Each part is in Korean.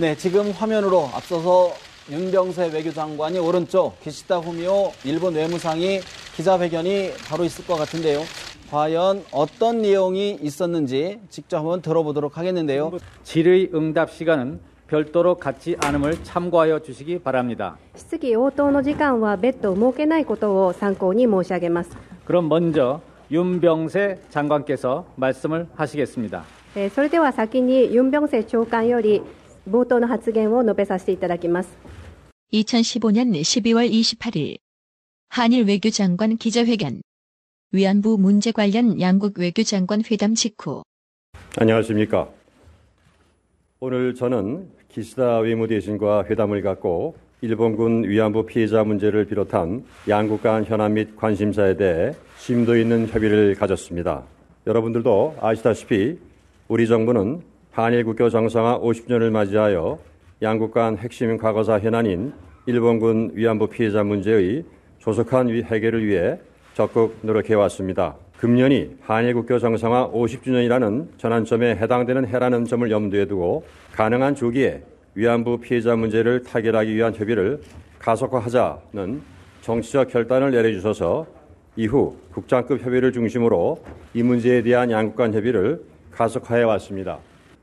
네, 지금 화면으로 앞서서 윤병세 외교장관이 오른쪽, 기시다 후미오 일본 외무상이 기자회견이 바로 있을 것 같은데요. 과연 어떤 내용이 있었는지 직접 한번 들어보도록 하겠는데요. 질의 응답 시간은 별도로 갖지 않음을 참고하여 주시기 바랍니다. 質疑応答の時間は別途設けないことを参考に申し上げます。 그럼 먼저 윤병세 장관께서 말씀을 하시겠습니다. えーそれでは先にユン・ビョンセ長官より 冒頭の発言を述べさせていただきます。 2015년 12월 28일 한일 외교장관 기자회견 위안부 문제 관련 양국 외교장관 회담 직후 안녕하십니까. 오늘 저는 기시다 외무대신과 회담을 갖고 일본군 위안부 피해자 문제를 비롯한 양국 간 현안 및 관심사에 대해 심도 있는 협의를 가졌습니다. 여러분들도 아시다시피 우리 정부는 한일 국교 정상화 50주년을 맞이하여 양국 간 핵심 과거사 현안인 일본군 위안부 피해자 문제의 조속한 해결을 위해 적극 노력해 왔습니다. 금년이 한일 국교 정상화 50주년이라는 전환점에 해당되는 해라는 점을 염두에 두고 가능한 조기에 위안부 피해자 문제를 타결하기 위한 협의를 가속화하자는 정치적 결단을 내려주셔서 이후 국장급 협의를 중심으로 이 문제에 대한 양국 간 협의를 가속화해 왔습니다.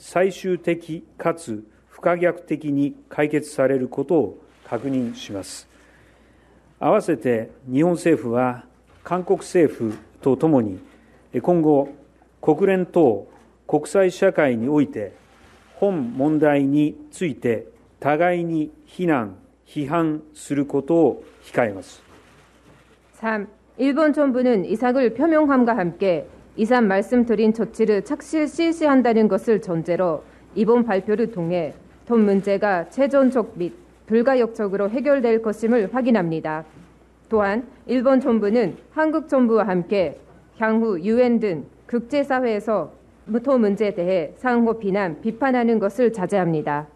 最終的かつ不可逆的に解決されることを確認します合わせて日本政府は韓国政府とともに今後国連等国際社会において本問題について互いに非難批判することを控えます3. 일본 정부는 이삭을 표명함과 함께 이상 말씀드린 조치를 착실 실시한다는 것을 전제로 이번 발표를 통해 돈 문제가 최종적 및 불가역적으로 해결될 것임을 확인합니다. 또한 일본 정부는 한국 정부와 함께 향후 유엔 등 국제사회에서 무토 문제에 대해 상호 비난, 비판하는 것을 자제합니다.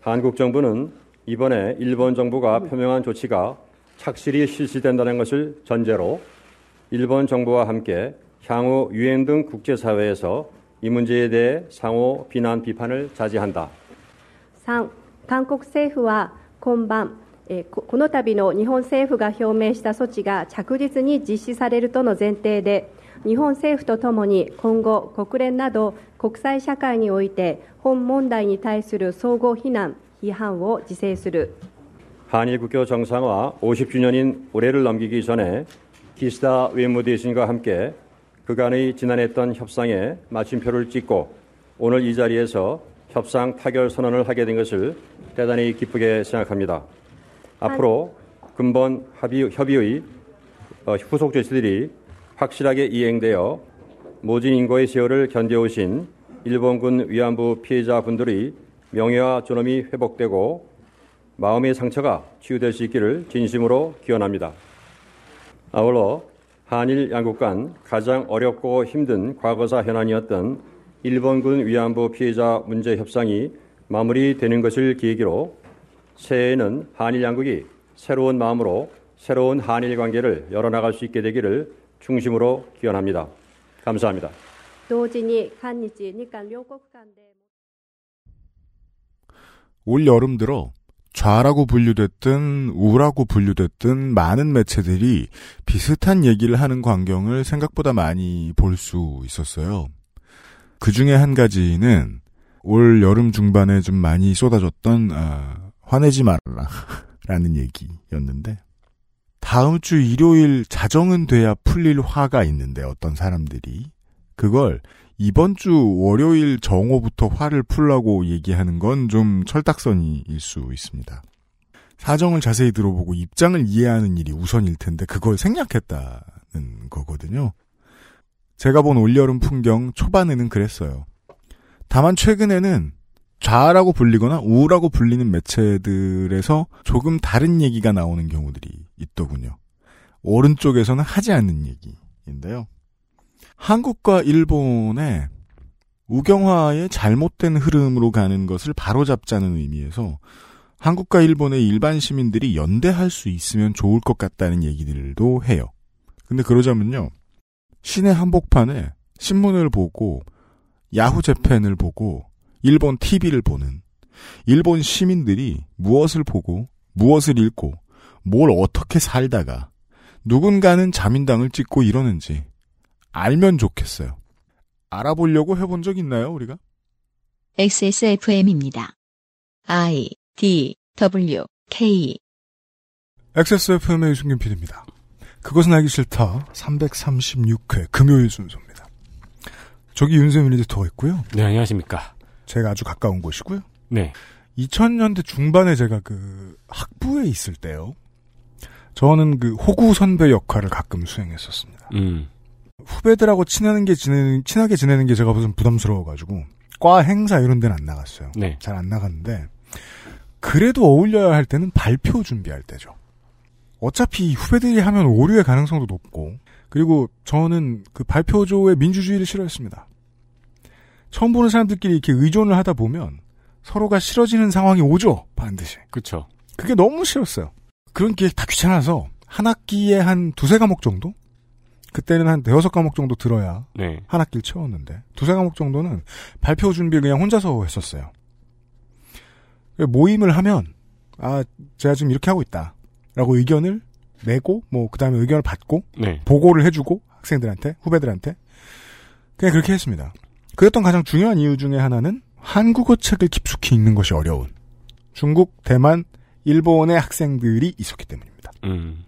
한국 정부는 이번에 일본 정부가 표명한 조치가 착실히 실시된다는 것을 전제로 일본 정부와 함께 향후 유엔 등 국제사회에서 이 문제에 대해 상호 비난 비판을 자제한다. 3. 韓国政府は今晩この度の日本政府が表明した措置が着実に実施されるとの前提で日本政府とともに今後国連など国際社会において本問題に対する総合非難批判を自制する한일국교정상화50주년인올해를넘기기전에기시다외무대신과함께 그간의 지난했던 협상에 마침표를 찍고 오늘 이 자리에서 협상 타결 선언을 하게 된 것을 대단히 기쁘게 생각합니다 앞으로 근본 합의, 협의의 후속 조치들이 확실하게 이행되어 모진 인고의 세월을 견뎌오신 일본군 위안부 피해자분들의 명예와 존엄이 회복되고 마음의 상처가 치유될 수 있기를 진심으로 기원합니다. 아울러 한일 양국 간 가장 어렵고 힘든 과거사 현안이었던 일본군 위안부 피해자 문제 협상이 마무리되는 것을 계기로 새해에는 한일 양국이 새로운 마음으로 새로운 한일 관계를 열어나갈 수 있게 되기를 중심으로 기원합니다. 감사합니다. 올 여름 들어 좌라고 분류됐든 우라고 분류됐든 많은 매체들이 비슷한 얘기를 하는 광경을 생각보다 많이 볼 수 있었어요. 그 중에 한 가지는 올 여름 중반에 좀 많이 쏟아졌던 어, 화내지 말라. 라는 얘기였는데, 다음 주 일요일 자정은 돼야 풀릴 화가 있는데, 어떤 사람들이. 그걸 이번 주 월요일 정오부터 화를 풀라고 얘기하는 건 좀 철딱선이일 수 있습니다. 사정을 자세히 들어보고 입장을 이해하는 일이 우선일 텐데, 그걸 생략했다는 거거든요. 제가 본 올여름 풍경 초반에는 그랬어요. 다만 최근에는 좌라고 불리거나 우라고 불리는 매체들에서 조금 다른 얘기가 나오는 경우들이 있더군요. 오른쪽에서는 하지 않는 얘기인데요. 한국과 일본의 우경화의 잘못된 흐름으로 가는 것을 바로잡자는 의미에서 한국과 일본의 일반 시민들이 연대할 수 있으면 좋을 것 같다는 얘기들도 해요. 근데 그러자면요. 시내 한복판에 신문을 보고 야후 재팬을 보고 일본 TV를 보는 일본 시민들이 무엇을 보고 무엇을 읽고 뭘 어떻게 살다가 누군가는 자민당을 찍고 이러는지 알면 좋겠어요. 알아보려고 해본 적 있나요, 우리가? XSFM입니다. I D W K XSFM의 유승균 PD입니다. 그것은 알기 싫다 336회 금요일 순서입니다. 저기 윤세민 에디터가 있고요. 네, 안녕하십니까. 제가 아주 가까운 곳이고요. 네. 2000년대 중반에 제가 그 학부에 있을 때요. 저는 그 호구 선배 역할을 가끔 수행했었습니다. 음. 후배들하고 친하는 게 지내는 친하게 지내는 게 제가 무슨 부담스러워가지고 과 행사 이런 데는 안 나갔어요. 네. 잘 안 나갔는데 그래도 어울려야 할 때는 발표 준비할 때죠. 어차피 후배들이 하면 오류의 가능성도 높고 그리고 저는 그 발표조의 민주주의를 싫어했습니다. 처음 보는 사람들끼리 이렇게 의존을 하다 보면 서로가 싫어지는 상황이 오죠. 반드시. 그쵸. 그게 너무 싫었어요. 그런 게 다 귀찮아서 한 학기에 한 두세 과목 정도? 그때는 한 대여섯 과목 정도 들어야 네. 한 학기를 채웠는데 두세 과목 정도는 발표 준비를 그냥 혼자서 했었어요. 모임을 하면 아 제가 지금 이렇게 하고 있다라고 의견을 내고 뭐 그다음에 의견을 받고 네. 보고를 해주고 학생들한테 후배들한테 그냥 그렇게 했습니다. 그랬던 가장 중요한 이유 중에 하나는 한국어 책을 깊숙이 읽는 것이 어려운 중국, 대만, 일본의 학생들이 있었기 때문입니다. 음.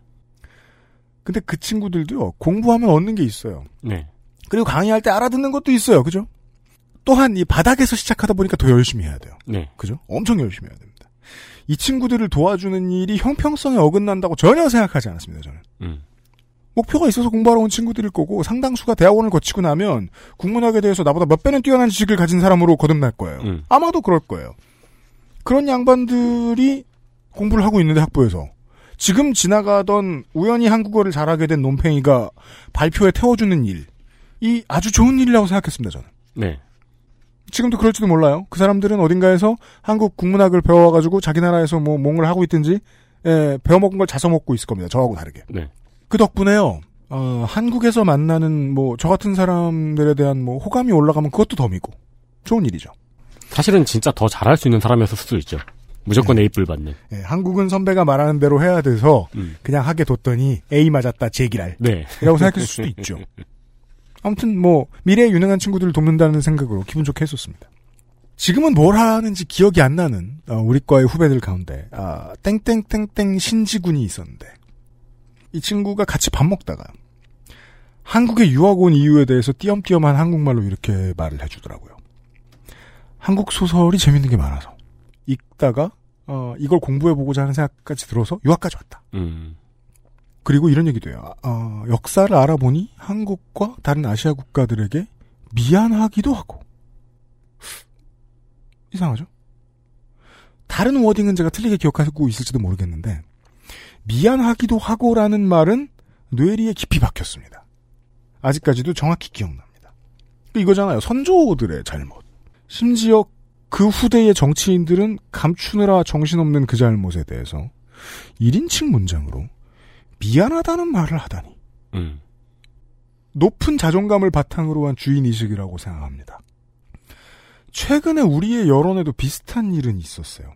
근데 그 친구들도요 공부하면 얻는 게 있어요. 네. 그리고 강의할 때 알아듣는 것도 있어요. 그죠? 또한 이 바닥에서 시작하다 보니까 더 열심히 해야 돼요. 네. 그죠? 엄청 열심히 해야 됩니다. 이 친구들을 도와주는 일이 형평성에 어긋난다고 전혀 생각하지 않았습니다. 저는. 음. 목표가 있어서 공부하러 온 친구들일 거고 상당수가 대학원을 거치고 나면 국문학에 대해서 나보다 몇 배는 뛰어난 지식을 가진 사람으로 거듭날 거예요. 음. 아마도 그럴 거예요. 그런 양반들이 공부를 하고 있는데 학부에서 지금 지나가던 우연히 한국어를 잘하게 된 논팽이가 발표에 태워주는 일 이 아주 좋은 일이라고 생각했습니다. 저는. 네. 지금도 그럴지도 몰라요. 그 사람들은 어딘가에서 한국 국문학을 배워가지고 자기 나라에서 뭐 뭔가를 하고 있든지 예, 배워먹은 걸 자서 먹고 있을 겁니다. 저하고 다르게. 네. 그 덕분에요. 어, 한국에서 만나는 뭐 저 같은 사람들에 대한 뭐 호감이 올라가면 그것도 덤이고 좋은 일이죠. 사실은 진짜 더 잘할 수 있는 사람이었을 수도 있죠. 무조건 네. A뿔 받는. 예, 한국은 선배가 말하는 대로 해야 돼서 음. 그냥 하게 뒀더니 A 맞았다 제기랄 네. 이라고 생각했을 수도 있죠. 아무튼 뭐 미래에 유능한 친구들을 돕는다는 생각으로 기분 좋게 했었습니다. 지금은 뭘 하는지 기억이 안 나는 어, 우리 과의 후배들 가운데 아, 땡땡땡땡 신지군이 있었는데 이 친구가 같이 밥 먹다가 한국에 유학 온 이유에 대해서 띄엄띄엄한 한국말로 이렇게 말을 해주더라고요. 한국 소설이 재밌는 게 많아서 읽다가 어, 이걸 공부해보고자 하는 생각까지 들어서 유학까지 왔다. 음. 그리고 이런 얘기도 해요. 어, 역사를 알아보니 한국과 다른 아시아 국가들에게 미안하기도 하고. 이상하죠? 다른 워딩은 제가 틀리게 기억하고 있을지도 모르겠는데, 미안하기도 하고라는 말은 뇌리에 깊이 박혔습니다. 아직까지도 정확히 기억납니다. 이거잖아요. 선조들의 잘못. 심지어 그 후대의 정치인들은 감추느라 정신없는 그 잘못에 대해서 1인칭 문장으로 미안하다는 말을 하다니. 음. 높은 자존감을 바탕으로 한 주인의식이라고 생각합니다. 최근에 우리의 여론에도 비슷한 일은 있었어요.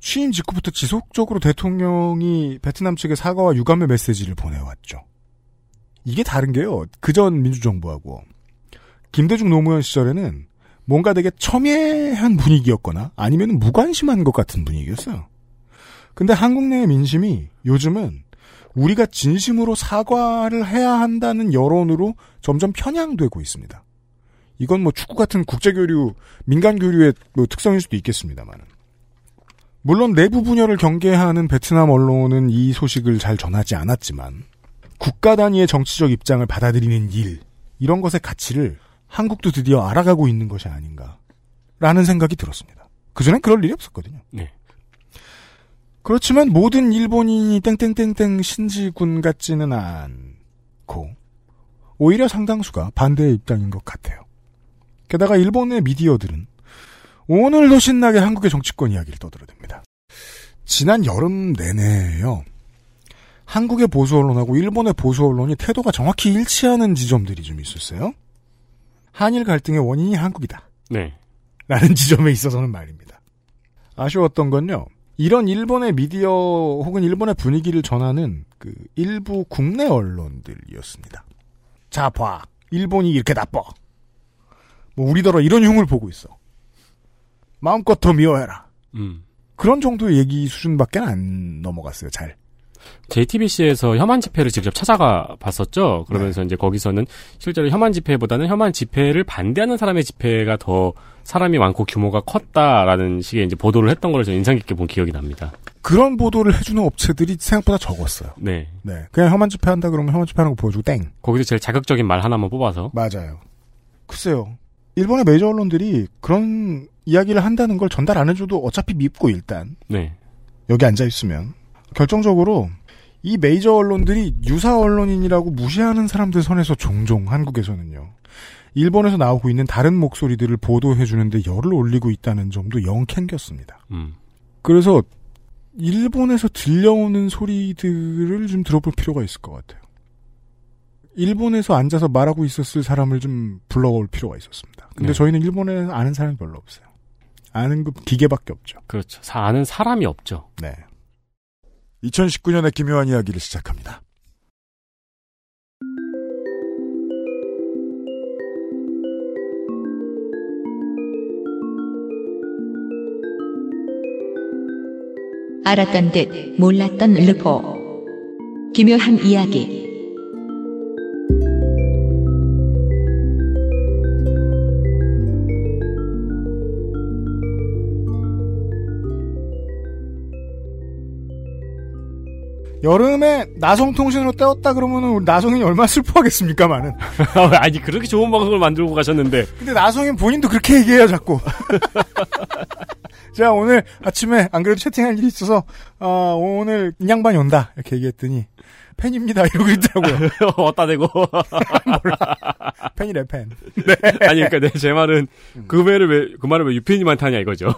취임 직후부터 지속적으로 대통령이 베트남 측에 사과와 유감의 메시지를 보내왔죠. 이게 다른 게요. 그 전 민주정부하고 김대중 노무현 시절에는 뭔가 되게 첨예한 분위기였거나 아니면 무관심한 것 같은 분위기였어요. 근데 한국 내의 민심이 요즘은 우리가 진심으로 사과를 해야 한다는 여론으로 점점 편향되고 있습니다. 이건 뭐 축구 같은 국제교류, 민간교류의 뭐 특성일 수도 있겠습니다만은. 물론 내부 분열을 경계하는 베트남 언론은 이 소식을 잘 전하지 않았지만 국가 단위의 정치적 입장을 받아들이는 일 이런 것의 가치를 한국도 드디어 알아가고 있는 것이 아닌가를 라는 생각이 들었습니다. 그전엔 그럴 일이 없었거든요. 네. 그렇지만 모든 일본인이 땡땡땡땡 신지군 같지는 않고 오히려 상당수가 반대의 입장인 것 같아요. 게다가 일본의 미디어들은 오늘도 신나게 한국의 정치권 이야기를 떠들어댑니다. 지난 여름 내내요. 한국의 보수 언론하고 일본의 보수 언론이 태도가 정확히 일치하는 지점들이 좀 있었어요. 한일 갈등의 원인이 한국이다. 네. 라는 지점에 있어서는 말입니다. 아쉬웠던 건요. 이런 일본의 미디어 혹은 일본의 분위기를 전하는 그 일부 국내 언론들이었습니다. 자, 봐. 일본이 이렇게 나빠. 뭐 우리더러 이런 흉을 보고 있어. 마음껏 더 미워해라. 음. 그런 정도의 얘기 수준밖에 안 넘어갔어요. 잘. JTBC에서 혐한 집회를 직접 찾아가 봤었죠. 그러면서 네. 이제 거기서는 실제로 혐한 집회보다는 혐한 집회를 반대하는 사람의 집회가 더 사람이 많고 규모가 컸다라는 식의 이제 보도를 했던 걸저 인상 깊게 본 기억이 납니다. 그런 보도를 해주는 업체들이 생각보다 적었어요. 네. 네. 그냥 혐한 집회 한다 그러면 혐한 집회 하는 거 보여주고 땡. 거기서 제일 자극적인 말 하나만 뽑아서 맞아요. 글쎄요. 일본의 메이저 언론들이 그런 이야기를 한다는 걸 전달 안 해줘도 어차피 밉고 일단 네. 여기 앉아 있으면 결정적으로 이 메이저 언론들이 유사 언론인이라고 무시하는 사람들 선에서 종종 한국에서는요. 일본에서 나오고 있는 다른 목소리들을 보도해주는데 열을 올리고 있다는 점도 영 캥겼습니다. 음. 그래서 일본에서 들려오는 소리들을 좀 들어볼 필요가 있을 것 같아요. 일본에서 앉아서 말하고 있었을 사람을 좀 불러올 필요가 있었습니다. 근데 네. 저희는 일본에 아는 사람이 별로 없어요. 아는 그 기계밖에 없죠. 그렇죠. 사- 아는 사람이 없죠. 네. 2019년의 기묘한 이야기를 시작합니다. 알았던 듯 몰랐던 르포. 기묘한 이야기. 여름에 나성통신으로 떼었다 그러면은 우리 나성인이 얼마나 슬퍼하겠습니까, 많은. 아니 그렇게 좋은 방송을 만들고 가셨는데 근데 나성인 본인도 그렇게 얘기해요, 자꾸. 제가 오늘 아침에 안 그래도 채팅할 일이 있어서, 아, 오늘 이 양반이 온다. 이렇게 얘기했더니, 팬입니다. 이러고 있더라고요. 어따 대고 팬이래, 팬. 아니 그러니까 내제 말은 그 말을 왜 그 말을 왜 유팬님한테 하냐 이거죠.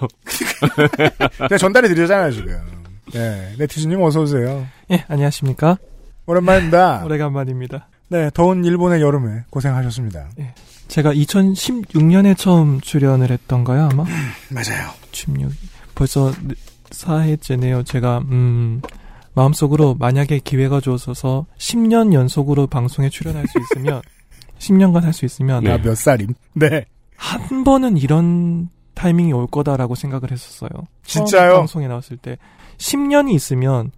제가 전달해 드렸잖아요, 지금. 네, 네티즌님 어서 오세요. 예, 안녕하십니까? 오랜만입니다. 오래간만입니다. 네, 더운 일본의 여름에 고생하셨습니다. 제가 2016년에 처음 출연을 했던가요, 아마? 맞아요. 16. 벌써 4회째네요. 제가, 음, 마음속으로 만약에 기회가 주어져서 10년 연속으로 방송에 출연할 수 있으면, 10년간 할 수 있으면, 나몇 살임? 네. 한 번은 이런 타이밍이 올 거다라고 생각을 했었어요. 진짜요? 방송에 나왔을 때. 10년이 있으면,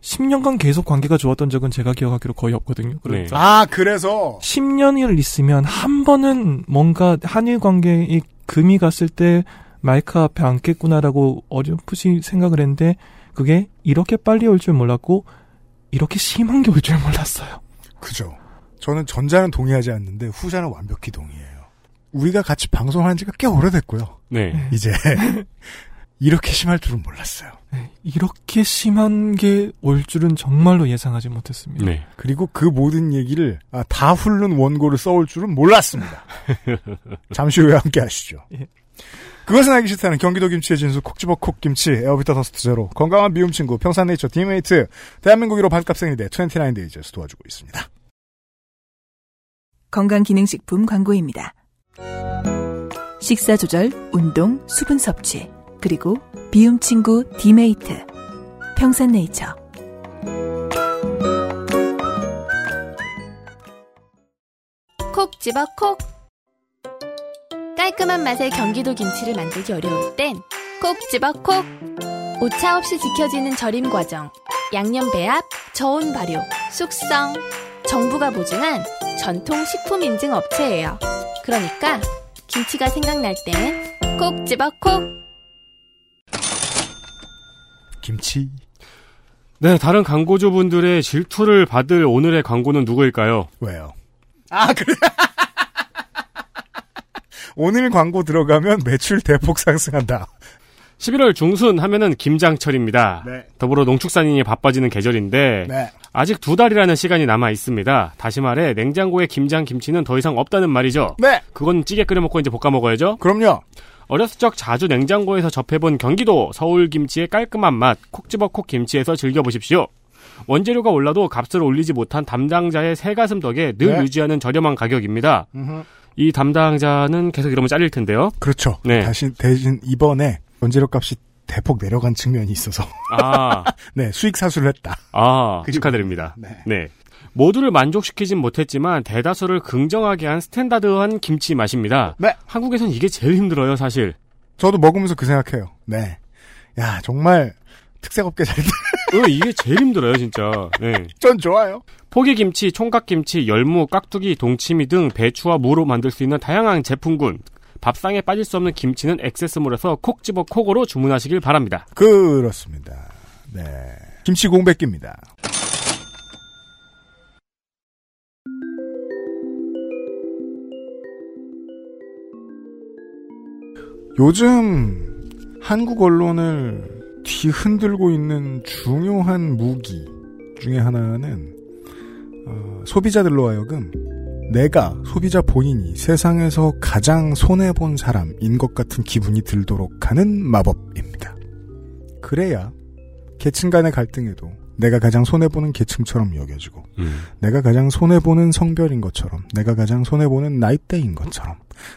10년간 계속 관계가 좋았던 적은 제가 기억하기로 거의 없거든요. 그래서 아, 그래서. 10년을 있으면 한 번은 뭔가 한일 관계에 금이 갔을 때 마이크 앞에 앉겠구나라고 어렴풋이 생각을 했는데 그게 이렇게 빨리 올 줄 몰랐고 이렇게 심한 게 올 줄 몰랐어요. 그죠. 저는 전자는 동의하지 않는데 후자는 완벽히 동의해요. 우리가 같이 방송한 지가 꽤 오래됐고요. 네. 이제 이렇게 심할 줄은 몰랐어요. 이렇게 심한 게 올 줄은 정말로 예상하지 못했습니다. 네. 그리고 그 모든 얘기를 아, 다 훑는 원고를 써올 줄은 몰랐습니다. 잠시 후에 함께 하시죠. 예. 그것은 알기 싫다는 경기도 김치의 진수 콕집어 콕김치 에어비타 Dust Zero 건강한 비움 친구 평산네이처 디메이트 대한민국 1호 반값 생리대 29Days에서 도와주고 있습니다. 건강기능식품 광고입니다. 식사 조절, 운동, 수분 섭취, 그리고 비움 친구 디메이트. 평산네이처. 콕 집어 콕. 깔끔한 맛의 경기도 김치를 만들기 어려울 땐 콕 집어 콕. 오차 없이 지켜지는 절임 과정, 양념 배합, 저온 발효, 숙성. 정부가 보증한 전통 식품 인증 업체예요. 그러니까 김치가 생각날 땐 콕 집어 콕. 김치. 네, 다른 광고주분들의 질투를 받을 오늘의 광고는 누구일까요? 왜요? 아 그래. 오늘 광고 들어가면 매출 대폭 상승한다. 11월 중순 하면은 김장철입니다. 네. 더불어 농축산인이 바빠지는 계절인데 네. 아직 두 달이라는 시간이 남아 있습니다. 다시 말해 냉장고에 김장 김치는 더 이상 없다는 말이죠. 네. 그건 찌개 끓여 먹고 이제 볶아 먹어야죠. 그럼요. 어렸을 적 자주 냉장고에서 접해본 경기도 서울 김치의 깔끔한 맛 콕 집어 콕 김치에서 즐겨보십시오. 원재료가 올라도 값을 올리지 못한 담당자의 새가슴 덕에 늘 네. 유지하는 저렴한 가격입니다. 이 담당자는 계속 이러면 잘릴 텐데요. 그렇죠. 네. 다시 대신 이번에 원재료 값이 대폭 내려간 측면이 있어서 아, 네 수익 사수를 했다. 아 그리고- 축하드립니다. 네. 네. 모두를 만족시키진 못했지만 대다수를 긍정하게 한 스탠다드한 김치 맛입니다. 네. 한국에선 이게 제일 힘들어요, 사실. 저도 먹으면서 그 생각해요. 네. 야 정말 특색없게 잘. 어, 이게 제일 힘들어요, 진짜. 네. 전 좋아요. 포기김치, 총각김치, 열무, 깍두기, 동치미 등 배추와 무로 만들 수 있는 다양한 제품군. 밥상에 빠질 수 없는 김치는 액세스몰에서 콕 집어 콕으로 주문하시길 바랍니다. 그렇습니다. 네. 김치 공백기입니다. 요즘 한국 언론을 뒤흔들고 있는 중요한 무기 중에 하나는 어, 소비자들로 하여금 내가 소비자 본인이 세상에서 가장 손해본 사람인 것 같은 기분이 들도록 하는 마법입니다. 그래야 계층 간의 갈등에도 내가 가장 손해보는 계층처럼 여겨지고 내가 가장 손해보는 성별인 것처럼 내가 가장 손해보는 나이대인 것처럼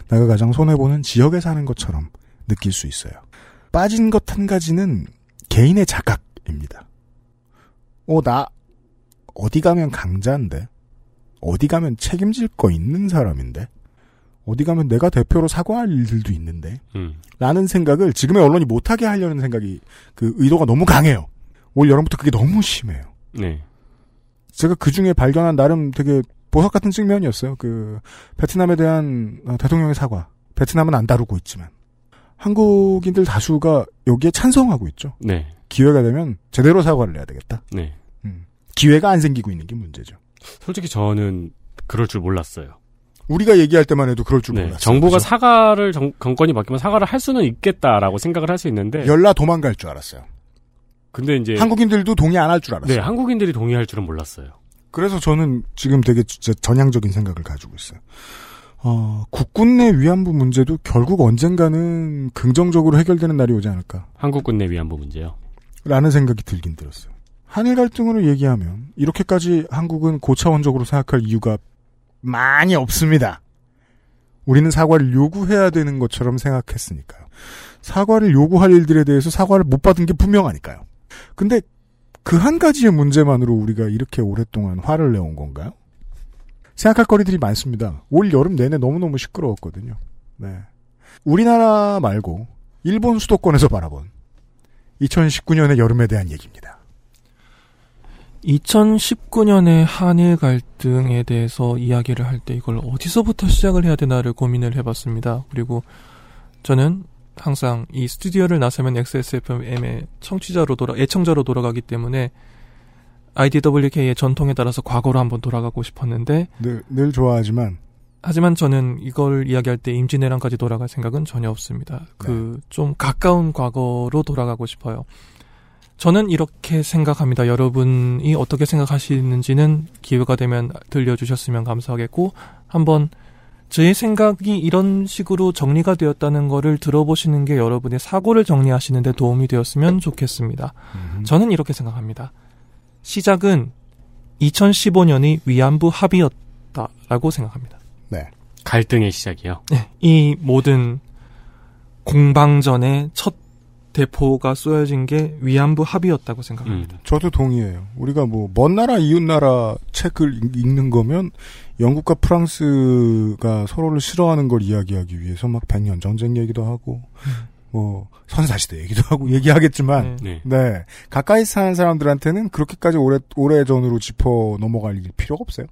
내가 가장 손해보는 지역에 사는 것처럼 느낄 수 있어요. 빠진 것 한 가지는 개인의 자각입니다. 어, 나 어디 가면 강자인데 어디 가면 책임질 거 있는 사람인데 어디 가면 내가 대표로 사과할 일들도 있는데 음. 라는 생각을 지금의 언론이 못하게 하려는 생각이 그 의도가 너무 강해요. 올 여름부터 그게 너무 심해요. 네. 제가 그 중에 발견한 나름 되게 보석 같은 측면이었어요. 그 베트남에 대한 어, 대통령의 사과. 베트남은 안 다루고 있지만 한국인들 다수가 여기에 찬성하고 있죠. 네. 기회가 되면 제대로 사과를 해야 되겠다. 네. 기회가 안 생기고 있는 게 문제죠. 솔직히 저는 그럴 줄 몰랐어요. 우리가 얘기할 때만 해도 그럴 줄 네. 몰랐어요. 정부가 그죠? 사과를 정, 정권이 바뀌면 사과를 할 수는 있겠다라고 생각을 할 수 있는데 열라 도망갈 줄 알았어요. 근데 이제 한국인들도 동의 안 할 줄 알았어요. 네, 한국인들이 동의할 줄은 몰랐어요. 그래서 저는 지금 되게 진짜 전향적인 생각을 가지고 있어요. 어, 국군 내 위안부 문제도 결국 언젠가는 긍정적으로 해결되는 날이 오지 않을까. 한국군 내 위안부 문제요. 라는 생각이 들긴 들었어요. 한일 갈등으로 얘기하면 이렇게까지 한국은 고차원적으로 생각할 이유가 많이 없습니다. 우리는 사과를 요구해야 되는 것처럼 생각했으니까요. 사과를 요구할 일들에 대해서 사과를 못 받은 게 분명하니까요. 근데 그 한 가지의 문제만으로 우리가 이렇게 오랫동안 화를 내온 건가요? 생각할 거리들이 많습니다. 올 여름 내내 너무너무 시끄러웠거든요. 네. 우리나라 말고 일본 수도권에서 바라본 2019년의 여름에 대한 얘기입니다. 2019년의 한일 갈등에 대해서 이야기를 할 때 이걸 어디서부터 시작을 해야 되나를 고민을 해봤습니다. 그리고 저는 항상 이 스튜디오를 나서면 XSFM의 청취자로 돌아, 애청자로 돌아가기 때문에 IDWK의 전통에 따라서 과거로 한번 돌아가고 싶었는데 늘, 늘 좋아하지만 하지만 저는 이걸 이야기할 때 임진왜란까지 돌아갈 생각은 전혀 없습니다. 그좀 가까운 과거로 돌아가고 싶어요. 저는 이렇게 생각합니다. 여러분이 어떻게 생각하시는지는 기회가 되면 들려주셨으면 감사하겠고 한번 저의 생각이 이런 식으로 정리가 되었다는 거를 들어보시는 게 여러분의 사고를 정리하시는 데 도움이 되었으면 좋겠습니다. 저는 이렇게 생각합니다. 시작은 2015년이 위안부 합의였다라고 생각합니다. 네. 갈등의 시작이요. 네, 이 모든 공방전의 첫 대포가 쏘여진 게 위안부 합의였다고 생각합니다. 저도 동의해요. 우리가 뭐 먼 나라 이웃 나라 책을 읽- 읽는 거면 영국과 프랑스가 서로를 싫어하는 걸 이야기하기 위해서 막 백년 전쟁 얘기도 하고 뭐 선사시대 얘기도 하고 얘기하겠지만 네. 네. 가까이 사는 사람들한테는 그렇게까지 오래 오래 전으로 짚어 넘어갈 일 필요가 없어요.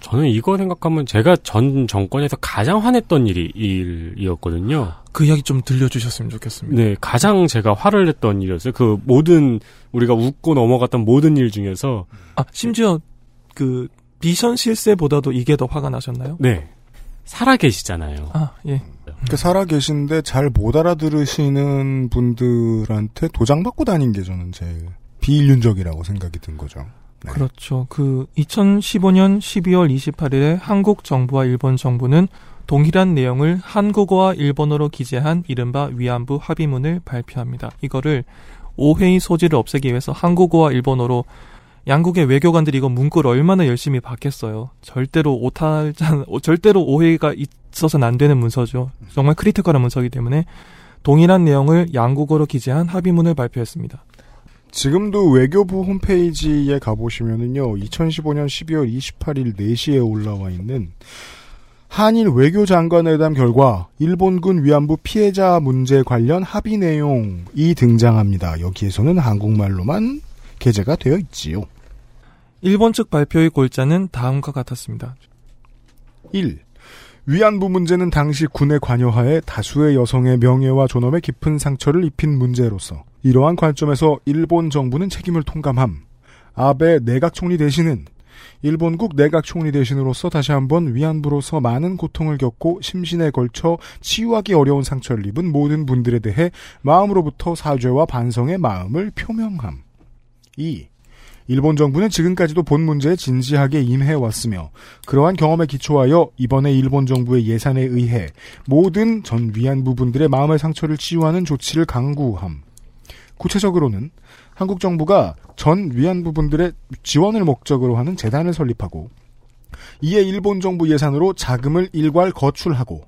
저는 이거 생각하면 제가 전 정권에서 가장 화냈던 일이 일이었거든요. 그 이야기 좀 들려주셨으면 좋겠습니다. 네, 가장 제가 화를 냈던 일이었어요. 그 모든 우리가 웃고 넘어갔던 모든 일 중에서 아 심지어 그 비션 실세보다도 이게 더 화가 나셨나요? 네 살아 계시잖아요. 아 예. 그러니까 살아 계신데 잘 못 알아들으시는 분들한테 도장 받고 다닌 게 저는 제일 비인륜적이라고 생각이 든 거죠. 네. 그렇죠. 그 2015년 12월 28일에 한국 정부와 일본 정부는 동일한 내용을 한국어와 일본어로 기재한 이른바 위안부 합의문을 발표합니다. 이거를 오해의 소지를 없애기 위해서 한국어와 일본어로 양국의 외교관들이 이거 문구를 얼마나 열심히 받겠어요. 절대로 오탈, 절대로 오해가 있어서는 안 되는 문서죠. 정말 크리티컬한 문서이기 때문에 동일한 내용을 양국어로 기재한 합의문을 발표했습니다. 지금도 외교부 홈페이지에 가보시면은요, 2015년 12월 28일 4시에 올라와 있는 한일 외교장관회담 결과 일본군 위안부 피해자 문제 관련 합의 내용이 등장합니다. 여기에서는 한국말로만 게재가 되어 있지요. 일본 측 발표의 골자는 다음과 같았습니다. 1. 위안부 문제는 당시 군의 관여하에 다수의 여성의 명예와 존엄에 깊은 상처를 입힌 문제로서 이러한 관점에서 일본 정부는 책임을 통감함. 아베 내각 총리 대신은 일본국 내각 총리 대신으로서 다시 한번 위안부로서 많은 고통을 겪고 심신에 걸쳐 치유하기 어려운 상처를 입은 모든 분들에 대해 마음으로부터 사죄와 반성의 마음을 표명함. 2. 일본 정부는 지금까지도 본 문제에 진지하게 임해왔으며 그러한 경험에 기초하여 이번에 일본 정부의 예산에 의해 모든 전 위안부 분들의 마음의 상처를 치유하는 조치를 강구함. 구체적으로는 한국 정부가 전 위안부 분들의 지원을 목적으로 하는 재단을 설립하고 이에 일본 정부 예산으로 자금을 일괄 거출하고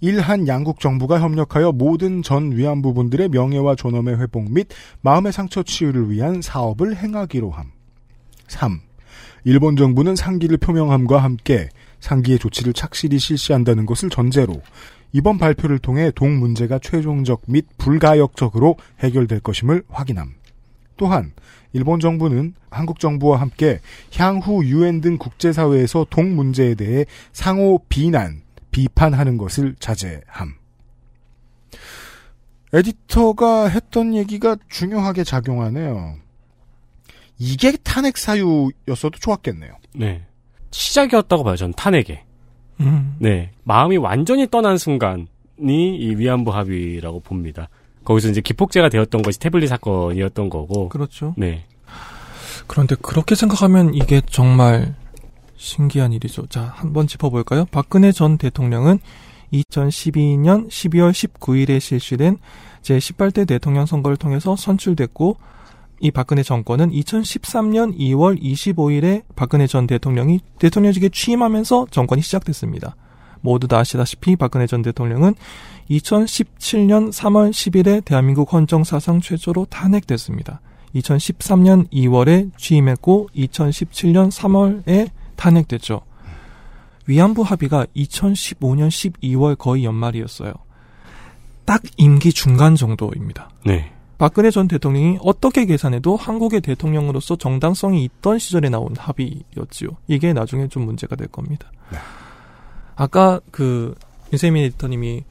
일한 양국 정부가 협력하여 모든 전 위안부 분들의 명예와 존엄의 회복 및 마음의 상처 치유를 위한 사업을 행하기로 함. 3. 일본 정부는 상기를 표명함과 함께 상기의 조치를 착실히 실시한다는 것을 전제로 이번 발표를 통해 동 문제가 최종적 및 불가역적으로 해결될 것임을 확인함. 또한 일본 정부는 한국 정부와 함께 향후 유엔 등 국제사회에서 동 문제에 대해 상호 비난, 비판하는 것을 자제함. 에디터가 했던 얘기가 중요하게 작용하네요. 이게 탄핵 사유였어도 좋았겠네요. 네. 시작이었다고 봐요, 전 탄핵에. 음. 네. 마음이 완전히 떠난 순간이 이 위안부 합의라고 봅니다. 거기서 이제 기폭제가 되었던 것이 태블릿 사건이었던 거고. 그렇죠. 네. 그런데 그렇게 생각하면 이게 정말 신기한 일이죠. 자, 한번 짚어볼까요? 박근혜 전 대통령은 2012년 12월 19일에 실시된 제18대 대통령 선거를 통해서 선출됐고, 이 박근혜 정권은 2013년 2월 25일에 박근혜 전 대통령이 대통령직에 취임하면서 정권이 시작됐습니다. 모두 다 아시다시피 박근혜 전 대통령은 2017년 3월 10일에 대한민국 헌정 사상 최초로 탄핵됐습니다. 2013년 2월에 취임했고 2017년 3월에 탄핵됐죠. 위안부 합의가 2015년 12월 거의 연말이었어요. 딱 임기 중간 정도입니다. 네. 박근혜 전 대통령이 어떻게 계산해도 한국의 대통령으로서 정당성이 있던 시절에 나온 합의였지요. 이게 나중에 좀 문제가 될 겁니다. 아까 그 윤세민 에디터님이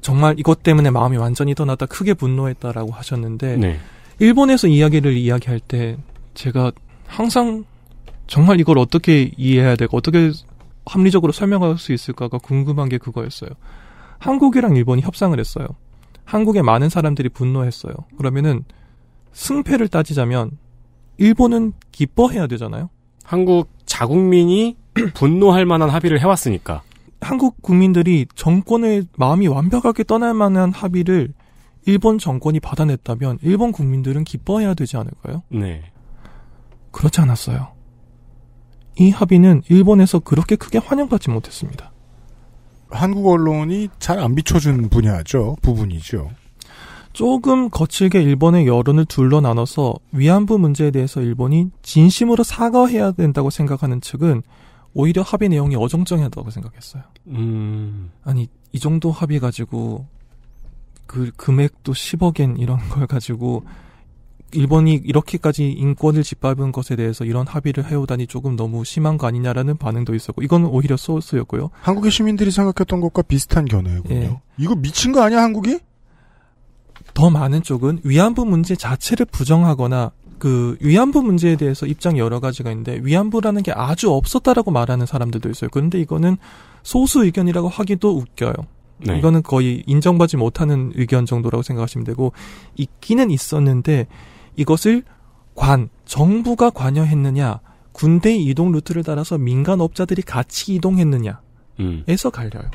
정말 이것 때문에 마음이 완전히 떠나다 크게 분노했다라고 하셨는데 네. 일본에서 이야기를 이야기할 때 제가 항상 정말 이걸 어떻게 이해해야 되고 어떻게 합리적으로 설명할 수 있을까가 궁금한 게 그거였어요. 한국이랑 일본이 협상을 했어요. 한국의 많은 사람들이 분노했어요. 그러면은 승패를 따지자면 일본은 기뻐해야 되잖아요. 한국 자국민이 분노할 만한 합의를 해왔으니까. 한국 국민들이 정권의 마음이 완벽하게 떠날 만한 합의를 일본 정권이 받아냈다면 일본 국민들은 기뻐해야 되지 않을까요? 네. 그렇지 않았어요. 이 합의는 일본에서 그렇게 크게 환영받지 못했습니다. 한국 언론이 잘 안 비춰준 분야죠. 부분이죠. 조금 거칠게 일본의 여론을 둘러 나눠서 위안부 문제에 대해서 일본이 진심으로 사과해야 된다고 생각하는 측은 오히려 합의 내용이 어정쩡하다고 생각했어요. 음. 아니 이 정도 합의 가지고 그 금액도 10억엔 이런 걸 가지고 일본이 이렇게까지 인권을 짓밟은 것에 대해서 이런 합의를 해오다니 조금 너무 심한 거 아니냐라는 반응도 있었고 이건 오히려 소스였고요. 한국의 시민들이 생각했던 것과 비슷한 견해군요. 예. 이거 미친 거 아니야 한국이? 더 많은 쪽은 위안부 문제 자체를 부정하거나 그 위안부 문제에 대해서 입장이 여러 가지가 있는데 위안부라는 게 아주 없었다라고 말하는 사람들도 있어요. 그런데 이거는 소수 의견이라고 하기도 웃겨요. 네. 이거는 거의 인정받지 못하는 의견 정도라고 생각하시면 되고 있기는 있었는데 이것을 관 정부가 관여했느냐 군대 이동 루트를 따라서 민간 업자들이 같이 이동했느냐에서 음. 갈려요.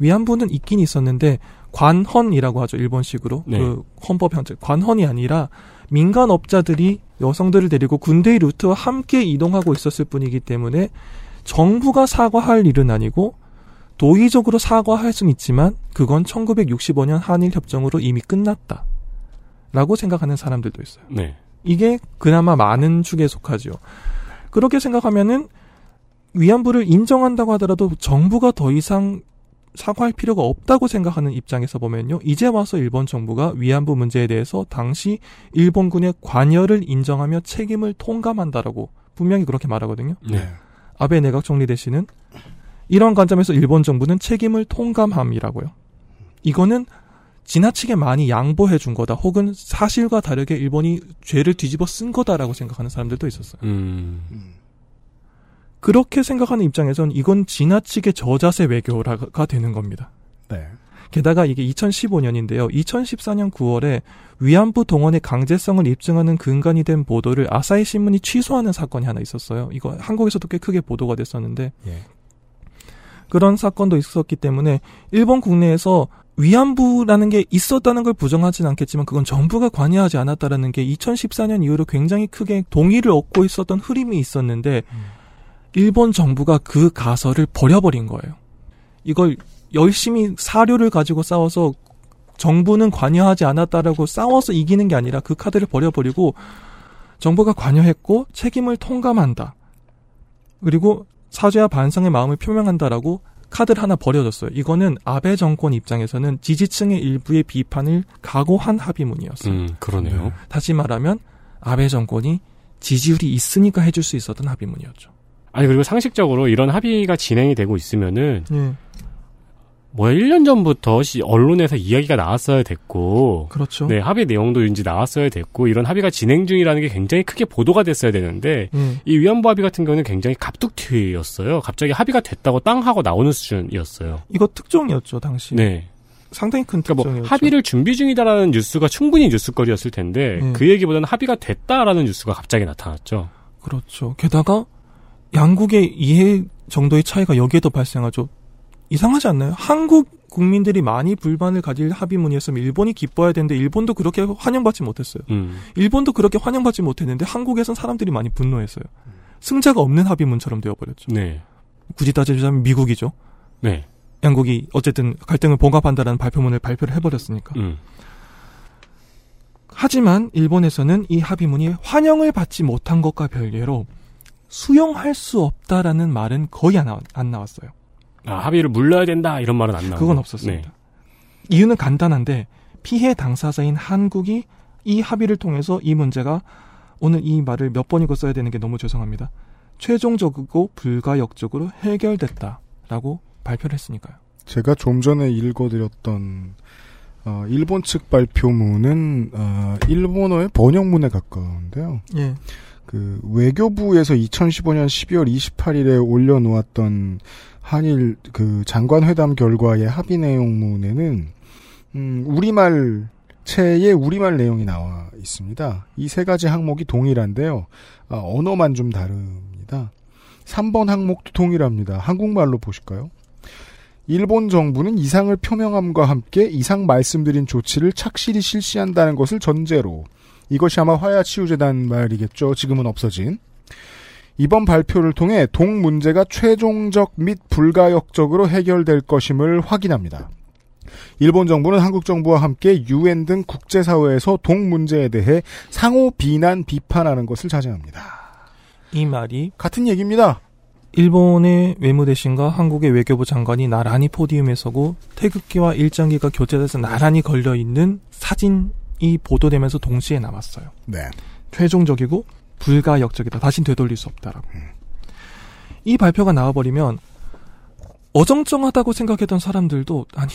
위안부는 있긴 있었는데 관헌이라고 하죠 일본식으로 네. 그 헌법 형태 관헌이 아니라 민간 업자들이 여성들을 데리고 군대의 루트와 함께 이동하고 있었을 뿐이기 때문에 정부가 사과할 일은 아니고 도의적으로 사과할 수는 있지만 그건 1965년 한일 협정으로 이미 끝났다. 라고 생각하는 사람들도 있어요. 네. 이게 그나마 많은 축에 속하죠. 그렇게 생각하면은 위안부를 인정한다고 하더라도 정부가 더 이상 사과할 필요가 없다고 생각하는 입장에서 보면요. 이제 와서 일본 정부가 위안부 문제에 대해서 당시 일본군의 관여를 인정하며 책임을 통감한다라고 분명히 그렇게 말하거든요. 네. 아베 내각 총리 대신은 이런 관점에서 일본 정부는 책임을 통감함이라고요. 이거는 지나치게 많이 양보해 준 거다. 혹은 사실과 다르게 일본이 죄를 뒤집어 쓴 거다라고 생각하는 사람들도 있었어요. 음. 그렇게 생각하는 입장에선 이건 지나치게 저자세 외교가 되는 겁니다. 네. 게다가 이게 2015년인데요. 2014년 9월에 위안부 동원의 강제성을 입증하는 근간이 된 보도를 아사히 신문이 취소하는 사건이 하나 있었어요. 이거 한국에서도 꽤 크게 보도가 됐었는데 예. 그런 사건도 있었기 때문에 일본 국내에서 위안부라는 게 있었다는 걸 부정하진 않겠지만 그건 정부가 관여하지 않았다라는 게 2014년 이후로 굉장히 크게 동의를 얻고 있었던 흐름이 있었는데 일본 정부가 그 가설을 버려버린 거예요. 이걸 열심히 사료를 가지고 싸워서 정부는 관여하지 않았다라고 싸워서 이기는 게 아니라 그 카드를 버려버리고 정부가 관여했고 책임을 통감한다. 그리고 사죄와 반성의 마음을 표명한다라고 카드를 하나 버려줬어요. 이거는 아베 정권 입장에서는 지지층의 일부의 비판을 각오한 합의문이었어요. 음, 그러네요. 다시 말하면 아베 정권이 지지율이 있으니까 해줄 수 있었던 합의문이었죠. 아니 그리고 상식적으로 이런 합의가 진행이 되고 있으면은 예. 뭐야 1년 전부터 시- 언론에서 이야기가 나왔어야 됐고 그렇죠. 네, 합의 내용도 이제 나왔어야 됐고 이런 합의가 진행 중이라는 게 굉장히 크게 보도가 됐어야 되는데 예. 이 위안부 합의 같은 경우는 굉장히 갑툭튀였어요. 갑자기 합의가 됐다고 땅 하고 나오는 수준이었어요. 이거 특종이었죠 당시. 네. 상당히 큰 그러니까 뭐 특종이었죠. 합의를 준비 중이다라는 뉴스가 충분히 뉴스거리였을 텐데 음. 그 얘기보다는 합의가 됐다라는 뉴스가 갑자기 나타났죠. 그렇죠. 게다가 양국의 이해 정도의 차이가 여기에도 발생하죠. 이상하지 않나요? 한국 국민들이 많이 불만을 가질 합의문이었으면 일본이 기뻐해야 되는데 일본도 그렇게 환영받지 못했어요. 음. 일본도 그렇게 환영받지 못했는데 한국에선 사람들이 많이 분노했어요. 승자가 없는 합의문처럼 되어버렸죠. 네. 굳이 따지자면 미국이죠. 네. 양국이 어쨌든 갈등을 봉합한다라는 발표문을 발표를 해버렸으니까. 음. 하지만 일본에서는 이 합의문이 환영을 받지 못한 것과 별개로 수용할 수 없다라는 말은 거의 안, 나왔, 안 나왔어요. 아, 합의를 물러야 된다 이런 말은 안 나오고. 그건 없었습니다. 네. 이유는 간단한데 피해 당사자인 한국이 이 합의를 통해서 이 문제가 오늘 이 말을 몇 번이고 써야 되는 게 너무 죄송합니다. 최종적이고 불가역적으로 해결됐다라고 발표를 했으니까요. 제가 좀 전에 읽어드렸던 어, 일본 측 발표문은 어, 일본어의 번역문에 가까운데요. 예. 그 외교부에서 2015년 12월 28일에 올려놓았던 한일 그 장관 회담 결과의 합의 내용문에는 음, 우리말 체의 우리말 내용이 나와 있습니다. 이 세 가지 항목이 동일한데요. 아, 언어만 좀 다릅니다. 3번 항목도 동일합니다. 한국말로 보실까요? 일본 정부는 이상을 표명함과 함께 이상 말씀드린 조치를 착실히 실시한다는 것을 전제로 이것이 아마 화야 치유재단 말이겠죠. 지금은 없어진. 이번 발표를 통해 동 문제가 최종적 및 불가역적으로 해결될 것임을 확인합니다. 일본 정부는 한국 정부와 함께 유엔 등 국제사회에서 동 문제에 대해 상호 비난 비판하는 것을 자제합니다. 이 말이 같은 얘기입니다. 일본의 외무대신과 한국의 외교부 장관이 나란히 포디움에 서고 태극기와 일장기가 교체돼서 나란히 걸려 있는 사진 이 보도되면서 동시에 나왔어요. 네. 최종적이고 불가역적이다. 다신 되돌릴 수 없다라고. 이 발표가 나와버리면 어정쩡하다고 생각했던 사람들도 아니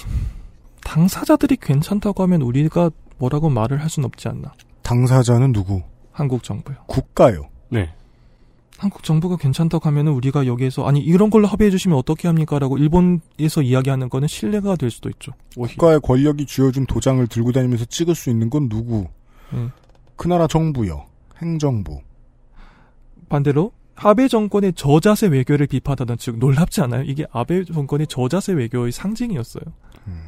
당사자들이 괜찮다고 하면 우리가 뭐라고 말을 할 수는 없지 않나. 당사자는 누구? 한국 정부요. 국가요. 네. 한국 정부가 괜찮다고 하면은 우리가 여기에서 아니 이런 걸로 합의해 주시면 어떻게 합니까라고 일본에서 이야기하는 거는 신뢰가 될 수도 있죠. 국가의 권력이 쥐어준 도장을 들고 다니면서 찍을 수 있는 건 누구? 음. 그 나라 정부요. 행정부. 반대로 아베 정권의 저자세 외교를 비판하던 측 놀랍지 않아요? 이게 아베 정권의 저자세 외교의 상징이었어요.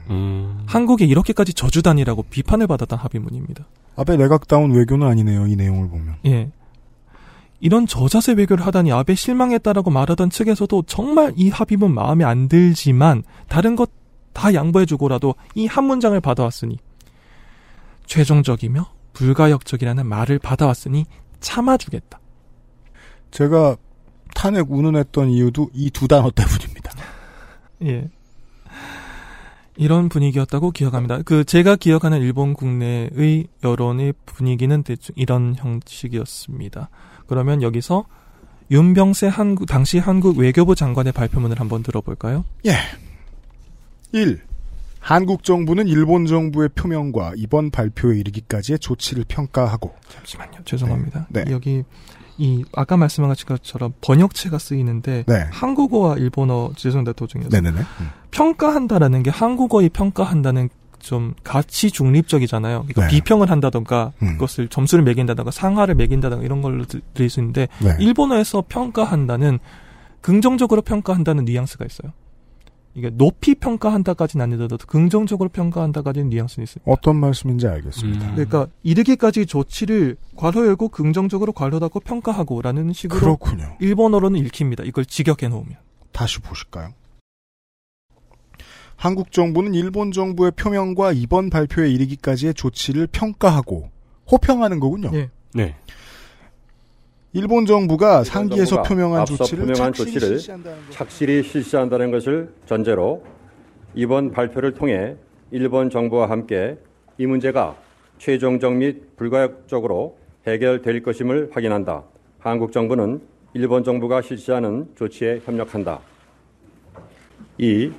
음. 한국에 이렇게까지 저주단이라고 비판을 받았던 합의문입니다. 아베 내각다운 외교는 아니네요. 이 내용을 보면. 예. 이런 저자세 외교를 하다니 아베 실망했다라고 말하던 측에서도 정말 이 합의문 마음에 안 들지만 다른 것 다 양보해주고라도 이 한 문장을 받아왔으니 최종적이며 불가역적이라는 말을 받아왔으니 참아주겠다. 제가 탄핵 운운했던 이유도 이 두 단어 때문입니다. 예. 이런 분위기였다고 기억합니다. 그 제가 기억하는 일본 국내의 여론의 분위기는 대충 이런 형식이었습니다. 그러면 여기서 윤병세 한국 당시 한국 외교부 장관의 발표문을 한번 들어볼까요? 예. 1. 한국 정부는 일본 정부의 표명과 이번 발표에 이르기까지의 조치를 평가하고 잠시만요. 죄송합니다. 네. 네. 여기 이 아까 말씀하신 것처럼 번역체가 쓰이는데 네. 한국어와 일본어 죄송합니다 도중이어서 네네네. 음. 평가한다라는 게 한국어의 평가한다는 좀 가치 중립적이잖아요. 그러니까 네. 비평을 한다던가 음. 그것을 점수를 매긴다던가 상하를 매긴다던가 이런 걸로 들- 들릴 수 있는데 네. 일본어에서 평가한다는 긍정적으로 평가한다는 뉘앙스가 있어요. 이게 높이 평가한다까지는 아니더라도 긍정적으로 평가한다까지는 뉘앙스는 있어요. 어떤 말씀인지 알겠습니다. 그러니까 이르기까지 조치를 괄호 열고 긍정적으로 괄호 닫고 평가하고라는 식으로 그렇군요. 일본어로는 읽힙니다. 이걸 직역해 놓으면. 다시 보실까요? 한국 정부는 일본 정부의 표명과 이번 발표에 이르기까지의 조치를 평가하고 호평하는 거군요. 예. 네. 일본 정부가 상기에서 정부가 표명한 앞서 조치를 표명한 착실히 조치를 실시한다는 착실히 실시한다는 것을 전제로 이번 발표를 통해 일본 정부와 함께 이 문제가 최종적 및 불가역적으로 해결될 것임을 확인한다. 한국 정부는 일본 정부가 실시하는 조치에 협력한다. 2.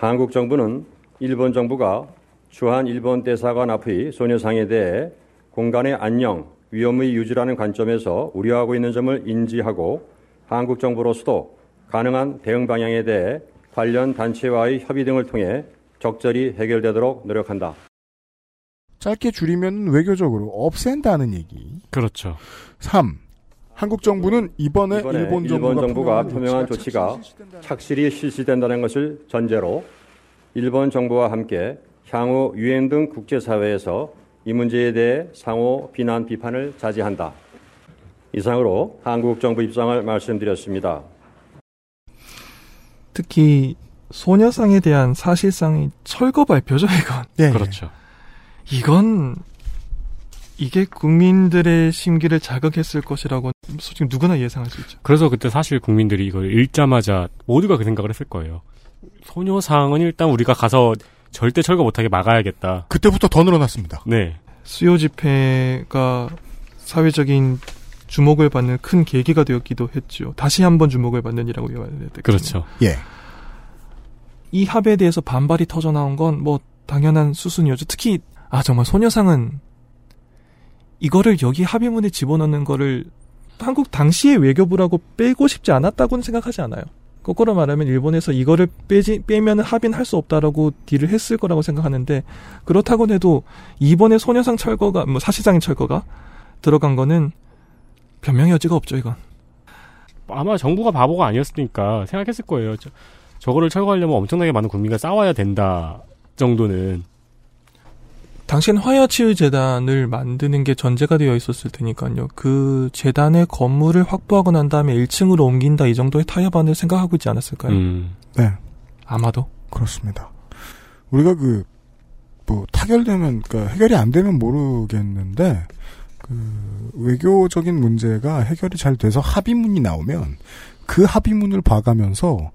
한국 정부는 일본 정부가 주한 일본 대사관 앞의 소녀상에 대해 공간의 안녕, 위험의 유지라는 관점에서 우려하고 있는 점을 인지하고 한국 정부로서도 가능한 대응 방향에 대해 관련 단체와의 협의 등을 통해 적절히 해결되도록 노력한다. 짧게 줄이면 외교적으로 없앤다는 얘기. 그렇죠. 3. 한국 정부는 이번에, 이번에 일본 일본 정부가, 정부가 표명한 조치가 착실히 실시된다는 것을 전제로 일본 정부와 함께 향후 유엔 등 국제사회에서 이 문제에 대해 상호 비난 비판을 자제한다. 이상으로 한국 정부 입장을 말씀드렸습니다. 특히 소녀상에 대한 사실상의 철거 발표죠, 이건. 네. 그렇죠. 이건 이게 국민들의 심기를 자극했을 것이라고 솔직히 누구나 예상할 수 있죠. 그래서 그때 사실 국민들이 이걸 읽자마자 모두가 그 생각을 했을 거예요. 소녀상은 일단 우리가 가서 절대 철거 못하게 막아야겠다. 그때부터 더 늘어났습니다. 네. 수요 집회가 사회적인 주목을 받는 큰 계기가 되었기도 했죠. 다시 한번 주목을 받는 이라고 이야기해야 되겠죠. 그렇죠. 예. 이 합에 대해서 반발이 터져 나온 건 뭐 당연한 수순이었죠. 특히 아 정말 소녀상은 이거를 여기 합의문에 집어넣는 거를 한국 당시의 외교부라고 빼고 싶지 않았다고는 생각하지 않아요. 거꾸로 말하면 일본에서 이거를 빼지 빼면은 합의는 할 수 없다라고 딜을 했을 거라고 생각하는데 그렇다고 해도 이번에 소녀상 철거가 뭐 사실상의 철거가 들어간 거는 변명의 여지가 없죠 이건. 아마 정부가 바보가 아니었으니까 생각했을 거예요. 저, 저거를 철거하려면 엄청나게 많은 국민과 싸워야 된다 정도는. 당시엔 화야치유재단을 만드는 게 전제가 되어 있었을 테니까요. 그 재단의 건물을 확보하고 난 다음에 1층으로 옮긴다 이 정도의 타협안을 생각하고 있지 않았을까요? 음. 네. 아마도. 그렇습니다. 우리가 그, 뭐, 타결되면, 그러니까 해결이 안 되면 모르겠는데, 그, 외교적인 문제가 해결이 잘 돼서 합의문이 나오면, 그 합의문을 봐가면서,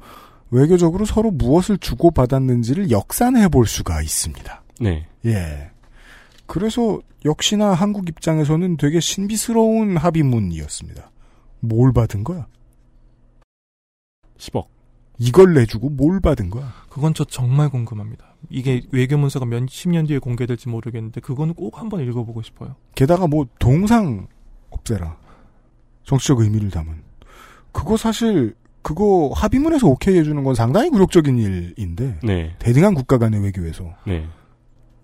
외교적으로 서로 무엇을 주고받았는지를 역산해 볼 수가 있습니다. 네. 예. 그래서 역시나 한국 입장에서는 되게 신비스러운 합의문이었습니다. 뭘 받은 거야? 10억. 이걸 내주고 뭘 받은 거야? 그건 저 정말 궁금합니다. 이게 외교 문서가 몇 십 년 뒤에 공개될지 모르겠는데 그거는 꼭 한번 읽어보고 싶어요. 게다가 뭐 동상 없애라. 정치적 의미를 담은. 그거 사실 그거 합의문에서 오케이 해주는 건 상당히 굴욕적인 일인데 네. 대등한 국가 간의 외교에서 네.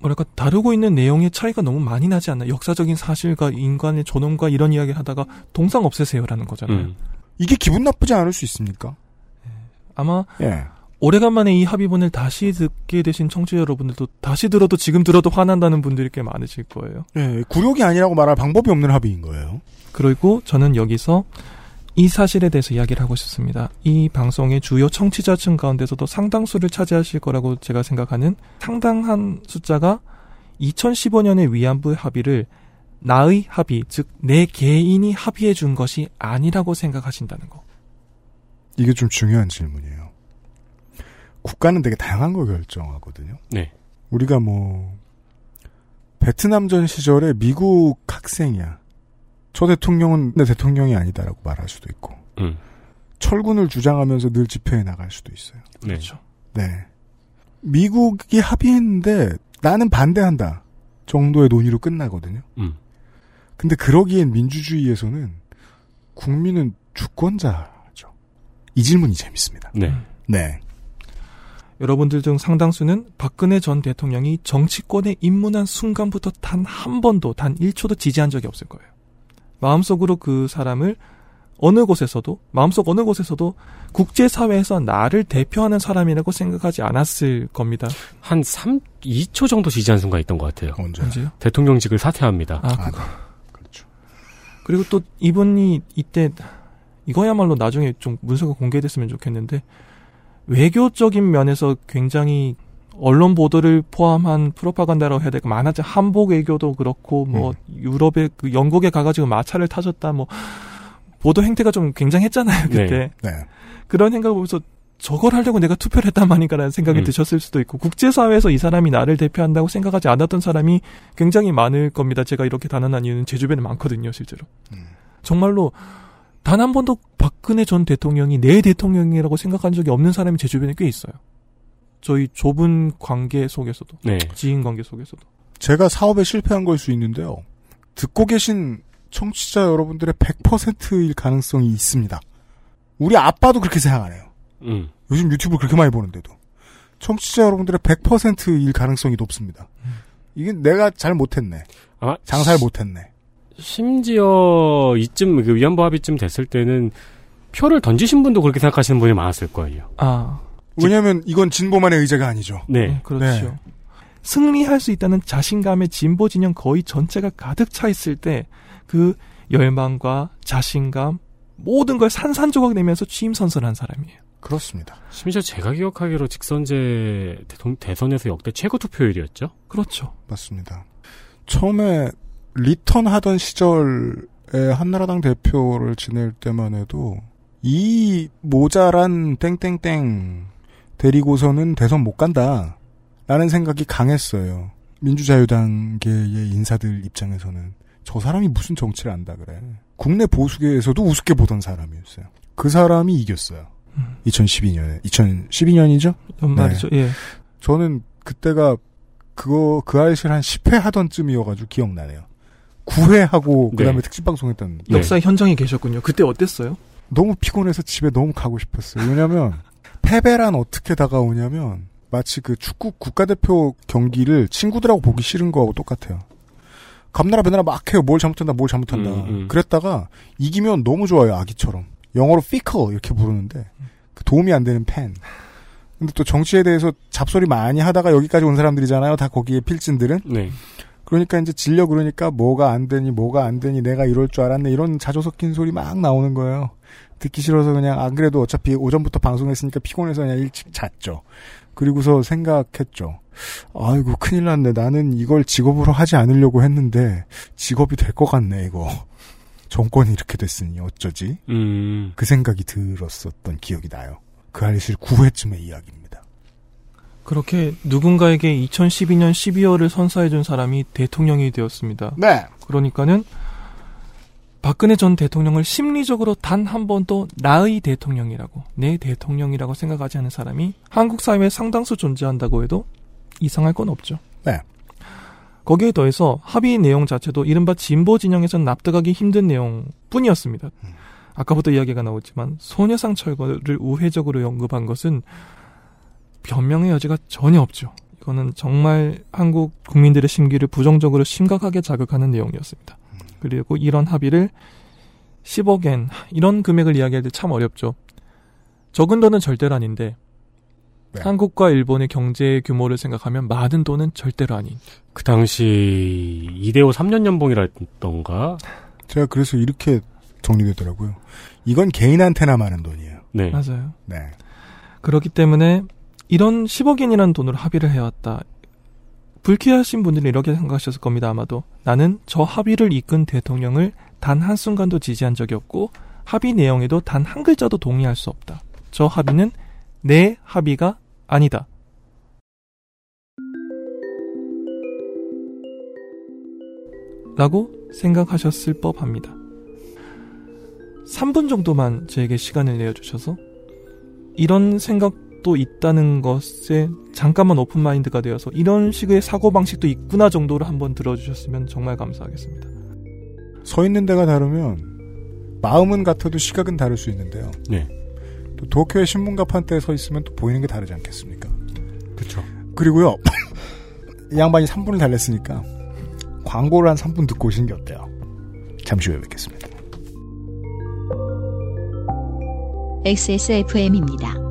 뭐랄까 다루고 있는 내용의 차이가 너무 많이 나지 않나 역사적인 사실과 인간의 존엄과 이런 이야기를 하다가 동상 없애세요라는 거잖아요. 음. 이게 기분 나쁘지 않을 수 있습니까? 아마 예. 오래간만에 이 합의문을 다시 듣게 되신 청취자 여러분들도 다시 들어도 지금 들어도 화난다는 분들이 꽤 많으실 거예요. 예, 굴욕이 아니라고 말할 방법이 없는 합의인 거예요. 그리고 저는 여기서 이 사실에 대해서 이야기를 하고 싶습니다. 이 방송의 주요 청취자층 가운데서도 상당수를 차지하실 거라고 제가 생각하는 상당한 숫자가 2015년의 위안부 합의를 나의 합의, 즉 내 개인이 합의해 준 것이 아니라고 생각하신다는 거. 이게 좀 중요한 질문이에요. 국가는 되게 다양한 걸 결정하거든요. 네. 우리가 뭐 베트남전 시절에 미국 학생이야. 저 대통령은 내 대통령이 아니다라고 말할 수도 있고 음. 철군을 주장하면서 늘 집회에 나갈 수도 있어요. 네. 그렇죠. 네. 미국이 합의했는데 나는 반대한다 정도의 논의로 끝나거든요. 음. 근데 그러기엔 민주주의에서는 국민은 주권자죠. 이 질문이 재밌습니다. 네. 네. 여러분들 중 상당수는 박근혜 전 대통령이 정치권에 입문한 순간부터 단 한 번도, 단 1초도 지지한 적이 없을 거예요. 마음속으로 그 사람을 어느 곳에서도, 마음속 어느 곳에서도 국제 사회에서 나를 대표하는 사람이라고 생각하지 않았을 겁니다. 한 3, 2초 정도 지지한 순간 있던 것 같아요. 언제? 언제요? 대통령직을 사퇴합니다. 아, 아, 그거. 그리고 또 이분이 이때 이거야말로 나중에 좀 문서가 공개됐으면 좋겠는데 외교적인 면에서 굉장히 언론 보도를 포함한 프로파간다라고 해야 될까 많았죠. 한복 외교도 그렇고 뭐 유럽에 그 영국에 가가지고 마차를 타셨다 뭐 보도 행태가 좀 굉장했잖아요 그때 네. 그런 생각을 보면서 저걸 하려고 내가 투표를 했단 말인가라는 생각이 음. 드셨을 수도 있고 국제사회에서 이 사람이 나를 대표한다고 생각하지 않았던 사람이 굉장히 많을 겁니다. 제가 이렇게 단언한 이유는 제 주변에 많거든요, 실제로. 음. 정말로 단 한 번도 박근혜 전 대통령이 내 대통령이라고 생각한 적이 없는 사람이 제 주변에 꽤 있어요. 저희 좁은 관계 속에서도, 네. 지인 관계 속에서도. 제가 사업에 실패한 걸 수 있는데요. 듣고 계신 청취자 여러분들의 100%일 가능성이 있습니다. 우리 아빠도 그렇게 생각 안 해요. 음. 요즘 유튜브를 그렇게 많이 보는데도. 청취자 여러분들의 100%일 가능성이 높습니다. 이게 내가 잘 못했네. 아, 장사를 못했네. 심지어 이쯤 그 위안부 합의쯤 됐을 때는 표를 던지신 분도 그렇게 생각하시는 분이 많았을 거예요. 아, 왜냐하면 이건 진보만의 의제가 아니죠. 네. 네, 그렇죠. 네. 승리할 수 있다는 자신감에 진보 진영 거의 전체가 가득 차 있을 때 그 열망과 자신감 모든 걸 산산조각 내면서 취임선서한 사람이에요. 그렇습니다. 심지어 제가 기억하기로 직선제 대통, 대선에서 역대 최고 투표율이었죠. 그렇죠. 맞습니다. 처음에 리턴 하던 시절에 한나라당 대표를 지낼 때만 해도 이 모자란 땡땡땡 데리고서는 대선 못 간다. 라는 생각이 강했어요. 민주자유당계의 인사들 입장에서는 저 사람이 무슨 정치를 안다 그래. 국내 보수계에서도 우습게 보던 사람이었어요. 그 사람이 이겼어요. 2012년에 2012년이죠? 연말이죠. 예. 저는 그때가 그거 그 아이실 한 10회 하던 쯤이어가지고 기억나네요. 9회 하고 네. 그다음에 특집 방송했던 네. 역사의 현장에 계셨군요. 그때 어땠어요? 너무 피곤해서 집에 너무 가고 싶었어요. 왜냐면 패배란 어떻게 다가오냐면 마치 그 축구 국가대표 경기를 친구들하고 보기 싫은 거하고 똑같아요. 감나라 배나라 막 해요. 뭘 잘못한다, 뭘 잘못한다. 음, 음. 그랬다가 이기면 너무 좋아요. 아기처럼. 영어로 피커 이렇게 부르는데 그 도움이 안 되는 팬. 근데 또 정치에 대해서 잡소리 많이 하다가 여기까지 온 사람들이잖아요. 다 거기에 필진들은. 네. 그러니까 이제 질려 그러니까 뭐가 안 되니 뭐가 안 되니 내가 이럴 줄 알았네 이런 자조 섞인 소리 막 나오는 거예요. 듣기 싫어서 그냥 안 그래도 어차피 오전부터 방송했으니까 피곤해서 그냥 일찍 잤죠. 그리고서 생각했죠. 아이고 큰일 났네. 나는 이걸 직업으로 하지 않으려고 했는데 직업이 될 것 같네 이거. 정권이 이렇게 됐으니 어쩌지? 음. 그 생각이 들었었던 기억이 나요. 그 알실 9회쯤의 이야기입니다. 그렇게 누군가에게 2012년 12월을 선사해준 사람이 대통령이 되었습니다. 네. 그러니까는 박근혜 전 대통령을 심리적으로 단 한 번도 나의 대통령이라고 내 대통령이라고 생각하지 않는 사람이 한국 사회에 상당수 존재한다고 해도 이상할 건 없죠. 네. 거기에 더해서 합의 내용 자체도 이른바 진보 진영에선 납득하기 힘든 내용뿐이었습니다. 아까부터 이야기가 나오지만 소녀상 철거를 우회적으로 언급한 것은 변명의 여지가 전혀 없죠. 이거는 정말 한국 국민들의 심기를 부정적으로 심각하게 자극하는 내용이었습니다. 그리고 이런 합의를 10억엔 이런 금액을 이야기할 때 참 어렵죠. 적은 돈은 절대로 아닌데 네. 한국과 일본의 경제 규모를 생각하면 많은 돈은 절대로 아닌. 그 당시 이대호 3년 연봉이라던가. 제가 그래서 이렇게 정리되더라고요. 이건 개인한테나 많은 돈이에요. 네. 맞아요. 네. 그렇기 때문에 이런 10억엔이라는 돈으로 합의를 해왔다. 불쾌하신 분들은 이렇게 생각하셨을 겁니다. 아마도 나는 저 합의를 이끈 대통령을 단 한순간도 지지한 적이 없고 합의 내용에도 단 한 글자도 동의할 수 없다. 저 합의는 내 합의가 아니다. 라고 생각하셨을 법합니다. 3분 정도만 저에게 시간을 내어주셔서 이런 생각 도 있다는 것에 잠깐만 오픈마인드가 되어서 이런 식의 사고방식도 있구나 정도로 한번 들어주셨으면 정말 감사하겠습니다. 서 있는 데가 다르면 마음은 같아도 시각은 다를 수 있는데요. 네. 또 도쿄의 신문 가판대에 서 있으면 또 보이는 게 다르지 않겠습니까? 그렇죠. 그리고요. 이 양반이 3분을 달랬으니까 광고를 한 3분 듣고 오시는 게 어때요? 잠시 후에 뵙겠습니다. XSFM입니다.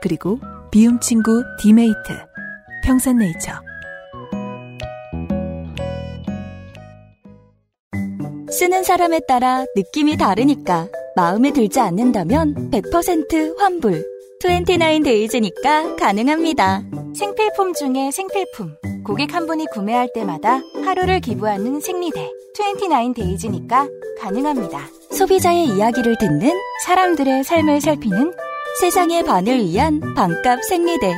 그리고 비움 친구 디메이트. 평산네이처. 쓰는 사람에 따라 느낌이 다르니까 마음에 들지 않는다면 100% 환불. 29Days니까 가능합니다. 생필품 중에 생필품. 고객 한 분이 구매할 때마다 하루를 기부하는 생리대. 29Days니까 가능합니다. 소비자의 이야기를 듣는 사람들의 삶을 살피는 세상의 반을 위한 반값 생리대.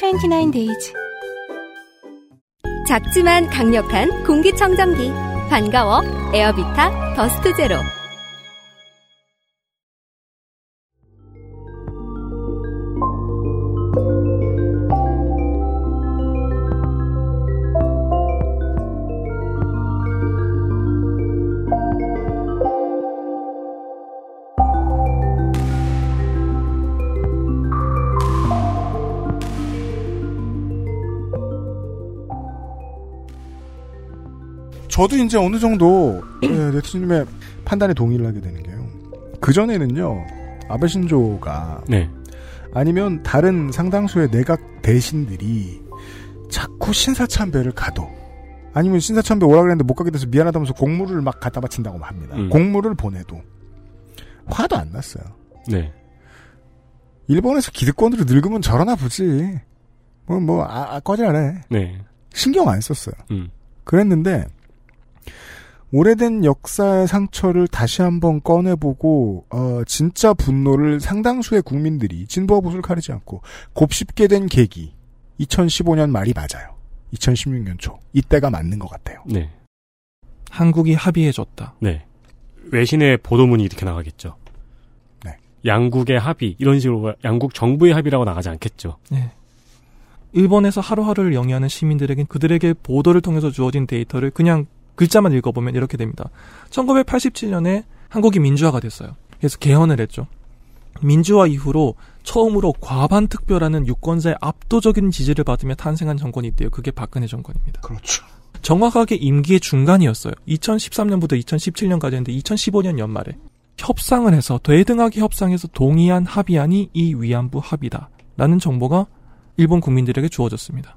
29Days. 작지만 강력한 공기청정기. 반가워. 에어비타 더스트 제로. 저도 이제 어느 정도 네, 네티즌님의 판단에 동의를 하게 되는 게요. 그 전에는요 아베 신조가 네. 아니면 다른 상당수의 내각 대신들이 자꾸 신사참배를 가도 아니면 신사참배 오라 그랬는데 못 가게 돼서 미안하다면서 공물을 막 갖다 바친다고 합니다. 음. 공물을 보내도 화도 안 났어요. 네. 일본에서 기득권으로 늙으면 저러나 보지. 뭐, 뭐, 아, 아 꺼져라. 네. 신경 안 썼어요. 음. 그랬는데, 오래된 역사의 상처를 다시 한번 꺼내보고, 어, 진짜 분노를 상당수의 국민들이 진보와 보수를 가리지 않고 곱씹게 된 계기. 2015년 말이 맞아요. 2016년 초. 이때가 맞는 것 같아요. 네. 한국이 합의해줬다. 네. 외신의 보도문이 이렇게 나가겠죠. 네. 양국의 합의 이런 식으로 양국 정부의 합의라고 나가지 않겠죠. 네. 일본에서 하루하루를 영위하는 시민들에겐 그들에게 보도를 통해서 주어진 데이터를 그냥 글자만 읽어보면 이렇게 됩니다. 1987년에 한국이 민주화가 됐어요. 그래서 개헌을 했죠. 민주화 이후로 처음으로 과반 투표라는 유권자의 압도적인 지지를 받으며 탄생한 정권이 있대요. 그게 박근혜 정권입니다. 그렇죠. 정확하게 임기의 중간이었어요. 2013년부터 2017년까지였는데 2015년 연말에 협상을 해서 대등하게 협상해서 동의한 합의안이 이 위안부 합의다. 라는 정보가 일본 국민들에게 주어졌습니다.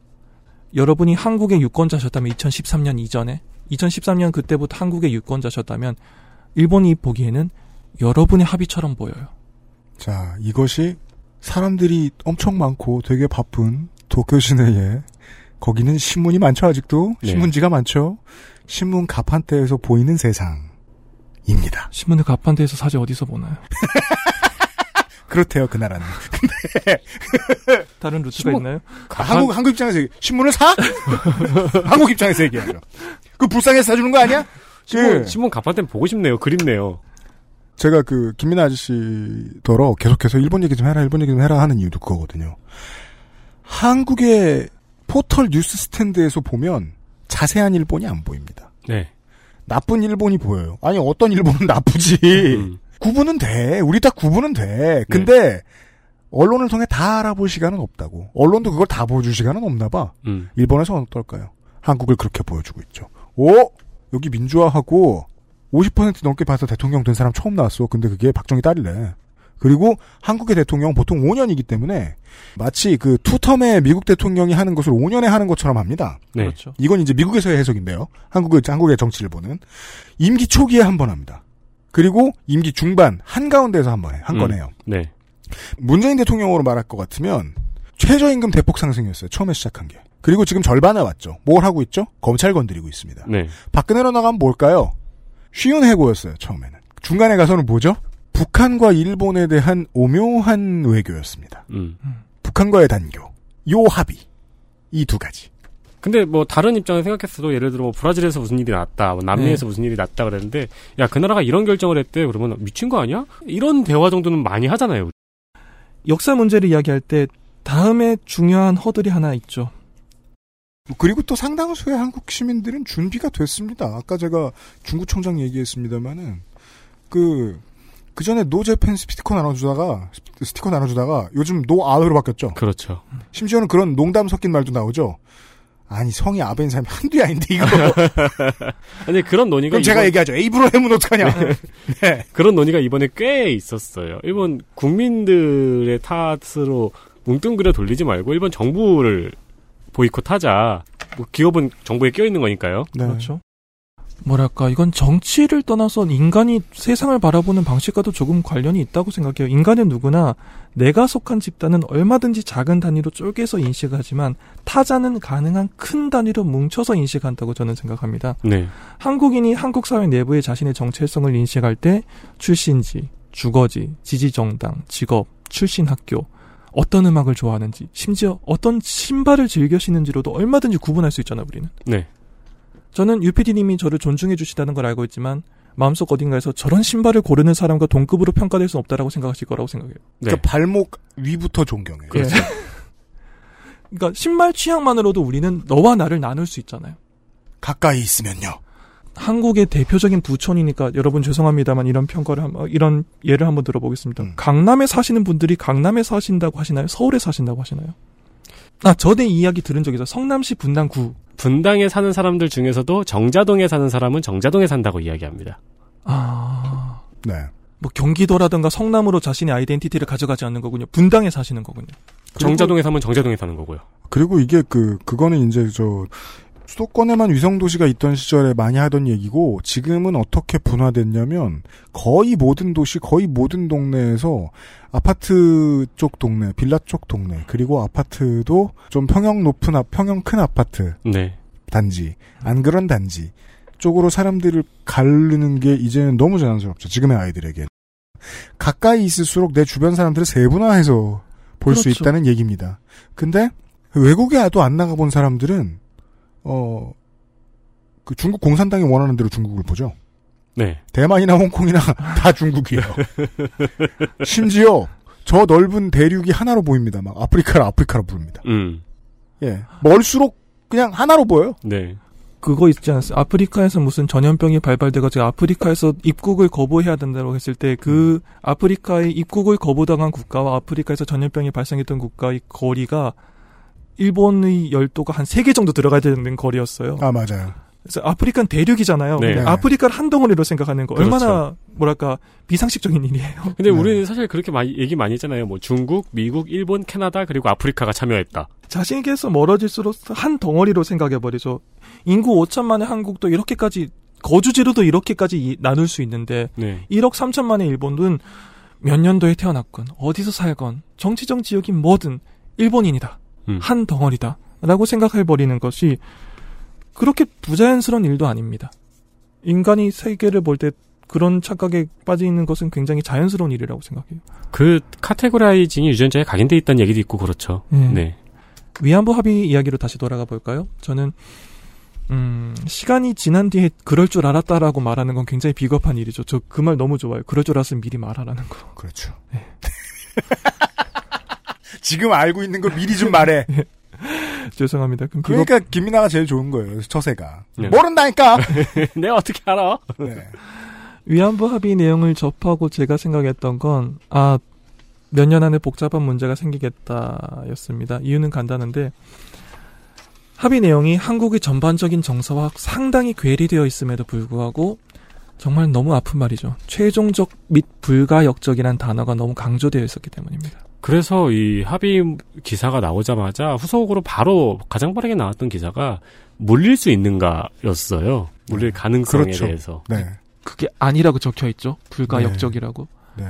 여러분이 한국의 유권자셨다면 2013년 이전에 2013년 그때부터 한국의 유권자셨다면 일본이 보기에는 여러분의 합의처럼 보여요. 자, 이것이 사람들이 엄청 많고 되게 바쁜 도쿄 시내에 거기는 신문이 많죠 아직도 네. 신문지가 많죠. 신문 가판대에서 보이는 세상입니다. 신문을 가판대에서 사지 어디서 보나요? 그렇대요 그 나라는. 다른 루트가 신문- 있나요? 아, 한국 한국 입장에서 얘기- 신문을 사? 한국 입장에서 얘기하죠. 그 불쌍해서 사주는 거 아니야? 신문, 그- 신문 가판대는 보고 싶네요. 그립네요. 제가 그 김민아 아저씨더러 계속해서 일본 얘기 좀 해라 일본 얘기 좀 해라 하는 이유도 그거거든요. 한국의 포털 뉴스 스탠드에서 보면 자세한 일본이 안 보입니다. 네. 나쁜 일본이 보여요. 아니 어떤 일본은 나쁘지. 음. 구분은 돼. 우리 다 구분은 돼. 근데 언론을 통해 다 알아볼 시간은 없다고. 언론도 그걸 다 보여줄 시간은 없나 봐. 음. 일본에서 어떨까요? 한국을 그렇게 보여주고 있죠. 오! 여기 민주화하고 50% 넘게 봐서 대통령 된 사람 처음 나왔어. 근데 그게 박정희 딸이래. 그리고 한국의 대통령 보통 5년이기 때문에 마치 그 투텀의 미국 대통령이 하는 것을 5년에 하는 것처럼 합니다. 네. 그렇죠. 이건 이제 미국에서의 해석인데요. 한국의 한국의 정치를 보는 임기 초기에 한 번 합니다. 그리고 임기 중반 한가운데에서 한번 해. 한건 해요. 네. 문재인 대통령으로 말할 것 같으면 최저임금 대폭 상승이었어요. 처음에 시작한 게. 그리고 지금 절반에 왔죠. 뭘 하고 있죠? 검찰 건드리고 있습니다. 네. 박근혜로 나가면 뭘까요? 쉬운 해고였어요. 처음에는. 중간에 가서는 뭐죠? 북한과 일본에 대한 오묘한 외교였습니다. 음. 북한과의 단교, 요 합의, 이 두 가지. 근데 뭐 다른 입장을 생각했어도 예를 들어 뭐 브라질에서 무슨 일이 났다, 뭐 남미에서 네. 무슨 일이 났다 그랬는데 야 그 나라가 이런 결정을 했대 그러면 미친 거 아니야? 이런 대화 정도는 많이 하잖아요. 역사 문제를 이야기할 때 다음에 중요한 허들이 하나 있죠. 그리고 또 상당수의 한국 시민들은 준비가 됐습니다. 아까 제가 중국 총장 얘기했습니다만은 그, 그 전에 No Japan 스티커 나눠주다가, 스티커 나눠주다가 요즘 No 아베로 바뀌었죠. 그렇죠. 심지어는 그런 농담 섞인 말도 나오죠. 아니, 성이 아베인 사람이 한두 아닌데, 이거. 아니 그런 논의가 그럼 제가 이번- 얘기하죠. 에이브로 하면 어떡하냐. 네. 그런 논의가 이번에 꽤 있었어요. 일본 국민들의 탓으로 뭉뚱그려 돌리지 말고 일본 정부를 보이콧하자. 뭐 기업은 정부에 껴 있는 거니까요. 네. 그렇죠. 뭐랄까 이건 정치를 떠나서 인간이 세상을 바라보는 방식과도 조금 관련이 있다고 생각해요. 인간은 누구나 내가 속한 집단은 얼마든지 작은 단위로 쪼개서 인식하지만 타자는 가능한 큰 단위로 뭉쳐서 인식한다고 저는 생각합니다. 네. 한국인이 한국 사회 내부에 자신의 정체성을 인식할 때 출신지, 주거지, 지지 정당, 직업, 출신 학교, 어떤 음악을 좋아하는지, 심지어 어떤 신발을 즐겨 신는지로도 얼마든지 구분할 수 있잖아요, 우리는. 네. 저는 유피디님이 저를 존중해 주시다는 걸 알고 있지만 마음속 어딘가에서 저런 신발을 고르는 사람과 동급으로 평가될 수 없다라고 생각하실 거라고 생각해요. 그러니까 발목 위부터 존경해요. 그렇죠. 그러니까 신발 취향만으로도 우리는 너와 나를 나눌 수 있잖아요. 가까이 있으면요. 한국의 대표적인 부촌이니까 여러분 죄송합니다만 이런 평가를 한, 어, 이런 예를 한번 들어보겠습니다. 음. 강남에 사시는 분들이 강남에 사신다고 하시나요? 서울에 사신다고 하시나요? 아, 저대 이야기 들은 적 있어요. 성남시 분당구. 분당에 사는 사람들 중에서도 정자동에 사는 사람은 정자동에 산다고 이야기합니다. 아, 네. 뭐 경기도라든가 성남으로 자신의 아이덴티티를 가져가지 않는 거군요. 분당에 사시는 거군요. 정자동에 사면 정자동에 사는 거고요. 그리고 이게 그, 그거는 이제 저, 수도권에만 위성도시가 있던 시절에 많이 하던 얘기고, 지금은 어떻게 분화됐냐면, 거의 모든 도시, 거의 모든 동네에서 아파트 쪽 동네, 빌라 쪽 동네, 그리고 아파트도 좀 평형 높은, 아- 평형 큰 아파트, 네. 단지, 안 그런 단지, 쪽으로 사람들을 가르는 게 이제는 너무 자연스럽죠. 지금의 아이들에게. 가까이 있을수록 내 주변 사람들을 세분화해서 볼수 그렇죠. 있다는 얘기입니다. 근데 외국에도 안 나가본 사람들은 어, 그 중국 공산당이 원하는 대로 중국을 보죠. 네. 대만이나 홍콩이나 다 중국이에요. 심지어 저 넓은 대륙이 하나로 보입니다. 막 아프리카를 아프리카로 부릅니다. 음. 예. 멀수록 그냥 하나로 보여요. 네. 그거 있지 않습니까? 아프리카에서 무슨 전염병이 발발돼가지고 아프리카에서 입국을 거부해야 된다고 했을 때 그 아프리카에 입국을 거부당한 국가와 아프리카에서 전염병이 발생했던 국가의 거리가 일본의 열도가 한 세 개 정도 들어가야 되는 거리였어요. 아, 맞아요. 그래서 아프리카는 대륙이잖아요. 네. 근데 아프리카를 한 덩어리로 생각하는 거 그렇죠. 얼마나 뭐랄까 비상식적인 일이에요. 근데 우리는 사실 그렇게 많이 얘기 많이 했잖아요. 뭐 중국, 미국, 일본, 캐나다 그리고 아프리카가 참여했다. 자신에게서 멀어질수록 한 덩어리로 생각해 버리죠. 인구 5천만의 한국도 이렇게까지 거주지로도 이렇게까지 이- 나눌 수 있는데 네. 1억 3천만의 일본은 몇 년도에 태어났건 어디서 살건 정치적 지역이 뭐든 일본인이다. 음. 한 덩어리다라고 생각해버리는 것이 그렇게 부자연스러운 일도 아닙니다. 인간이 세계를 볼 때 그런 착각에 빠져 있는 것은 굉장히 자연스러운 일이라고 생각해요. 그 카테고라이징이 유전자에 각인돼 있다는 얘기도 있고 그렇죠. 네. 네. 위안부 합의 이야기로 다시 돌아가 볼까요? 저는 음, 시간이 지난 뒤에 그럴 줄 알았다라고 말하는 건 굉장히 비겁한 일이죠. 저 그 말 너무 좋아요. 그럴 줄 알았으면 미리 말하라는 거. 그렇죠. 지금 알고 있는 걸 미리 좀 말해. 죄송합니다. 그럼 그러니까 김민아가 제일 좋은 거예요. 처세가. 네. 모른다니까. 내가 어떻게 알아? 네. 위안부 합의 내용을 접하고 제가 생각했던 건, 아, 몇 년 안에 복잡한 문제가 생기겠다였습니다. 이유는 간단한데, 합의 내용이 한국의 전반적인 정서와 상당히 괴리되어 있음에도 불구하고, 정말 너무 아픈 말이죠. 최종적 및 불가역적이란 단어가 너무 강조되어 있었기 때문입니다. 그래서 이 합의 기사가 나오자마자 후속으로 바로 가장 빠르게 나왔던 기사가 물릴 수 있는가였어요. 물릴 가능성에 그렇죠. 대해서. 네. 그게 아니라고 적혀 있죠. 불가역적이라고. 네.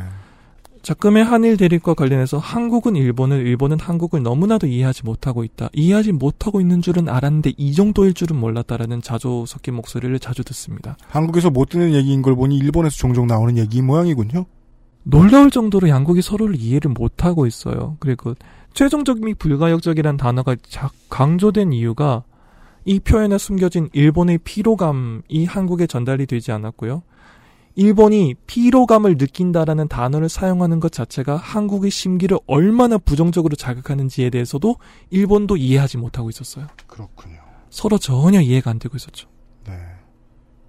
작금의 한일 대립과 관련해서 한국은 일본을, 일본은 한국을 너무나도 이해하지 못하고 있다. 이해하지 못하고 있는 줄은 알았는데 이 정도일 줄은 몰랐다라는 자조 섞인 목소리를 자주 듣습니다. 한국에서 못 듣는 얘기인 걸 보니 일본에서 종종 나오는 얘기 모양이군요. 놀라울 정도로 양국이 서로를 이해를 못하고 있어요. 그리고 최종적 및 불가역적이라는 단어가 자- 강조된 이유가 이 표현에 숨겨진 일본의 피로감이 한국에 전달이 되지 않았고요. 일본이 피로감을 느낀다라는 단어를 사용하는 것 자체가 한국의 심기를 얼마나 부정적으로 자극하는지에 대해서도 일본도 이해하지 못하고 있었어요. 그렇군요. 서로 전혀 이해가 안 되고 있었죠.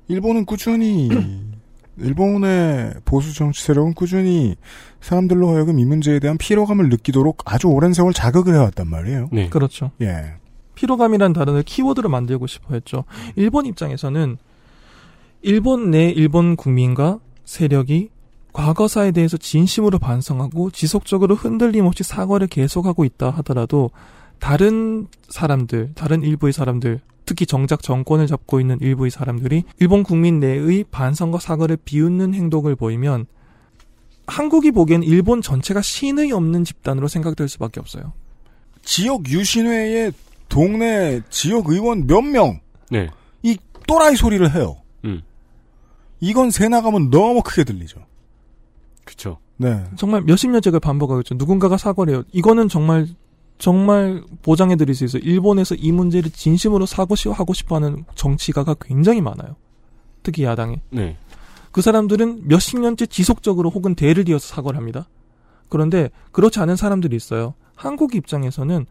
일본은 꾸준히 일본의 보수 정치 세력은 꾸준히 사람들로 하여금 이 문제에 대한 피로감을 느끼도록 아주 오랜 세월 자극을 해왔단 말이에요. 네. 그렇죠. 예. 피로감이라는 단어를 키워드로 만들고 싶어 했죠. 일본 입장에서는 일본 내 일본 국민과 세력이 과거사에 대해서 진심으로 반성하고 지속적으로 흔들림 없이 사과를 계속하고 있다 하더라도 다른 사람들, 다른 일부의 사람들, 특히 정작 정권을 잡고 있는 일부의 사람들이 일본 국민 내의 반성과 사과를 비웃는 행동을 보이면 한국이 보기엔 일본 전체가 신의 없는 집단으로 생각될 수밖에 없어요. 지역 유신회의 동네 지역 의원 몇 명, 네. 이 또라이 소리를 해요. 음. 이건 새 나가면 너무 크게 들리죠. 그쵸. 네. 정말 몇십 년째가 반복하고 있죠. 누군가가 사과를 해요. 이거는 정말 정말 보장해 드릴 수 있어요. 일본에서 이 문제를 진심으로 사고하고 싶어 하는 정치가가 굉장히 많아요. 특히 야당에. 네. 그 사람들은 몇십 년째 지속적으로 혹은 대를 이어서 사과를 합니다. 그런데 그렇지 않은 사람들이 있어요. 한국 입장에서는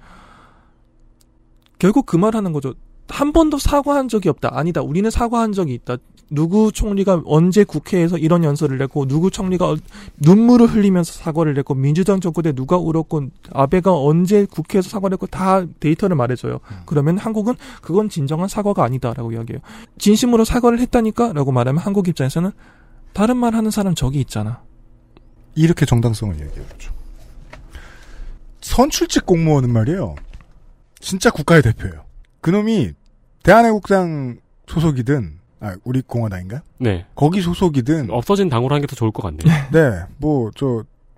결국 그 말 하는 거죠. 한 번도 사과한 적이 없다. 아니다. 우리는 사과한 적이 있다. 누구 총리가 언제 국회에서 이런 연설을 냈고 누구 총리가 눈물을 흘리면서 사과를 냈고 민주당 정권에 누가 울었고 아베가 언제 국회에서 사과를 했고 다 데이터를 말해줘요. 그러면 한국은 그건 진정한 사과가 아니다라고 이야기해요. 진심으로 사과를 했다니까라고 말하면 한국 입장에서는 다른 말 하는 사람 저기 있잖아. 이렇게 정당성을 얘기해주죠. 선출직 공무원은 말이에요. 진짜 국가의 대표예요. 그놈이 대한애국당 소속이든 아 우리 공화당인가? 네. 거기 소속이든 없어진 당으로 하는 게 더 좋을 것 같네요. 네, 뭐, 저,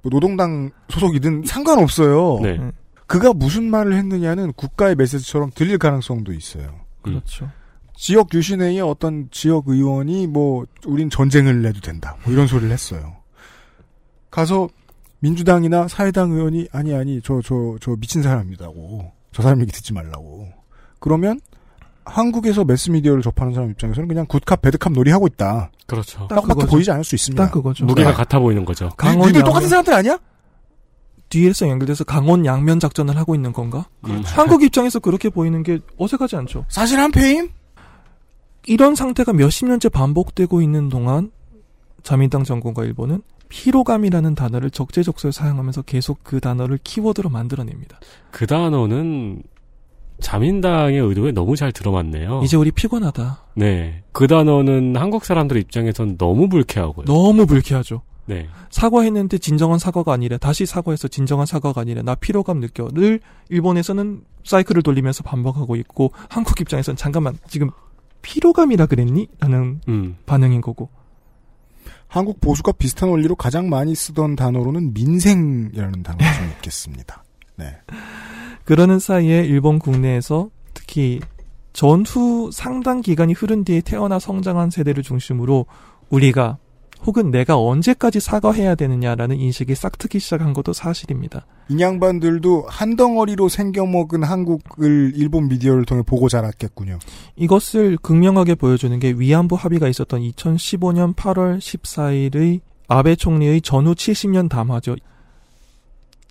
뭐 노동당 소속이든 상관없어요. 네. 그가 무슨 말을 했느냐는 국가의 메시지처럼 들릴 가능성도 있어요. 그렇죠. 지역 유신회의 어떤 지역 의원이 뭐, 우린 전쟁을 해도 된다. 뭐 이런 소리를 했어요. 가서 민주당이나 사회당 의원이 아니, 아니, 저, 저, 저 미친 사람이라고. 저 사람 얘기 듣지 말라고. 그러면 한국에서 매스미디어를 접하는 사람 입장에서는 그냥 굿캅, 배드캅 놀이 하고 있다. 그렇죠. 딱 맞게 보이지 않을 수 있습니다. 딱 그거죠. 무게가 네. 같아 보이는 거죠. 강원 니들 똑같은 사람들 아니야? 뒤에서 연결돼서 강원 양면 작전을 하고 있는 건가? 음. 한국 입장에서 그렇게 보이는 게 어색하지 않죠. 사실 한패임? 이런 상태가 몇십 년째 반복되고 있는 동안 자민당 정권과 일본은 피로감이라는 단어를 적재적소에 사용하면서 계속 그 단어를 키워드로 만들어냅니다. 그 단어는 자민당의 의도에 너무 잘 들어맞네요. 이제 우리 피곤하다. 네. 그 단어는 한국 사람들 입장에선 너무 불쾌하고요. 너무 불쾌하죠. 네. 사과했는데 진정한 사과가 아니라 다시 사과해서 진정한 사과가 아니라 나 피로감 느껴를 일본에서는 사이클을 돌리면서 반복하고 있고 한국 입장에서는 잠깐만 지금 피로감이라 그랬니? 라는 음. 반응인 거고 한국 보수가 비슷한 원리로 가장 많이 쓰던 단어로는 민생이라는 단어가 좀 있겠습니다. 네. 그러는 사이에 일본 국내에서 특히 전후 상당 기간이 흐른 뒤에 태어나 성장한 세대를 중심으로 우리가 혹은 내가 언제까지 사과해야 되느냐라는 인식이 싹 트기 시작한 것도 사실입니다. 인양반들도 한 덩어리로 생겨먹은 한국을 일본 미디어를 통해 보고 자랐겠군요. 이것을 극명하게 보여주는 게 위안부 합의가 있었던 2015년 8월 14일의 아베 총리의 전후 70년 담화죠.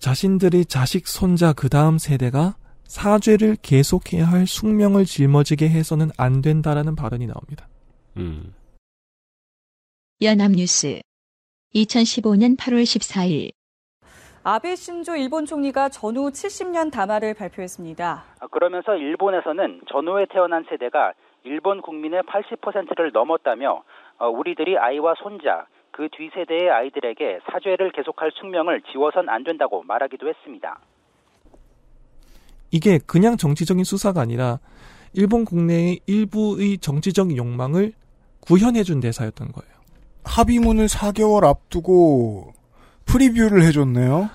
자신들의 자식, 손자, 그 다음 세대가 사죄를 계속해야 할 숙명을 짊어지게 해서는 안 된다라는 발언이 나옵니다. 음. 연합뉴스 2015년 8월 14일 아베 신조 일본 총리가 전후 70년 담화를 발표했습니다. 그러면서 일본에서는 전후에 태어난 세대가 일본 국민의 80%를 넘었다며 어, 우리들이 아이와 손자, 그 뒤 세대의 아이들에게 사죄를 계속할 숙명을 지워선 안 된다고 말하기도 했습니다. 이게 그냥 정치적인 수사가 아니라 일본 국내의 일부의 정치적 욕망을 구현해준 대사였던 거예요. 합의문을 4개월 앞두고 프리뷰를 해줬네요.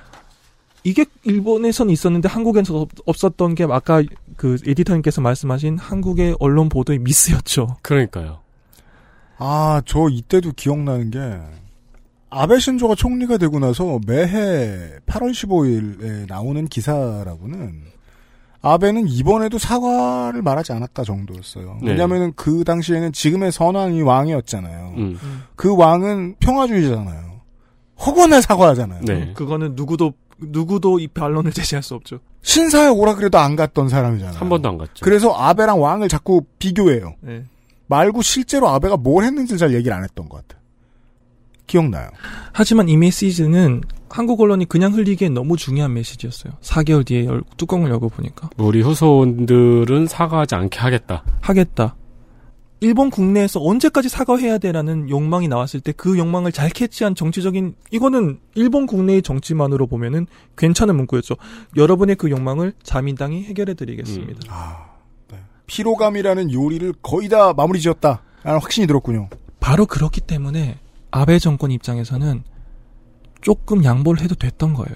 이게 일본에선 있었는데 한국에서 없었던 게 아까 그 에디터님께서 말씀하신 한국의 언론 보도의 미스였죠. 그러니까요. 아, 저 이때도 기억나는 게 아베 신조가 총리가 되고 나서 매해 8월 15일에 나오는 기사라고는 아베는 이번에도 사과를 말하지 않았다 정도였어요. 네. 왜냐하면 그 당시에는 지금의 선왕이 왕이었잖아요. 음. 그 왕은 평화주의잖아요. 허건에 사과하잖아요. 네. 그거는 누구도 누구도 이 반론을 제시할 수 없죠. 신사에 오라 그래도 안 갔던 사람이잖아요. 한 번도 안 갔죠. 그래서 아베랑 왕을 자꾸 비교해요. 네. 말고 실제로 아베가 뭘 했는지 잘 얘기를 안 했던 것 같아요. 기억나요. 하지만 이 메시지는 한국 언론이 그냥 흘리기엔 너무 중요한 메시지였어요. 4개월 뒤에 열- 뚜껑을 열고 보니까 우리 후손들은 사과하지 않게 하겠다. 하겠다. 일본 국내에서 언제까지 사과해야 돼라는 욕망이 나왔을 때 그 욕망을 잘 캐치한 정치적인 이거는 일본 국내의 정치만으로 보면은 괜찮은 문구였죠. 여러분의 그 욕망을 자민당이 해결해 드리겠습니다. 피로감이라는 요리를 거의 다 마무리 지었다. 라는 확신이 들었군요. 바로 그렇기 때문에 아베 정권 입장에서는 조금 양보를 해도 됐던 거예요.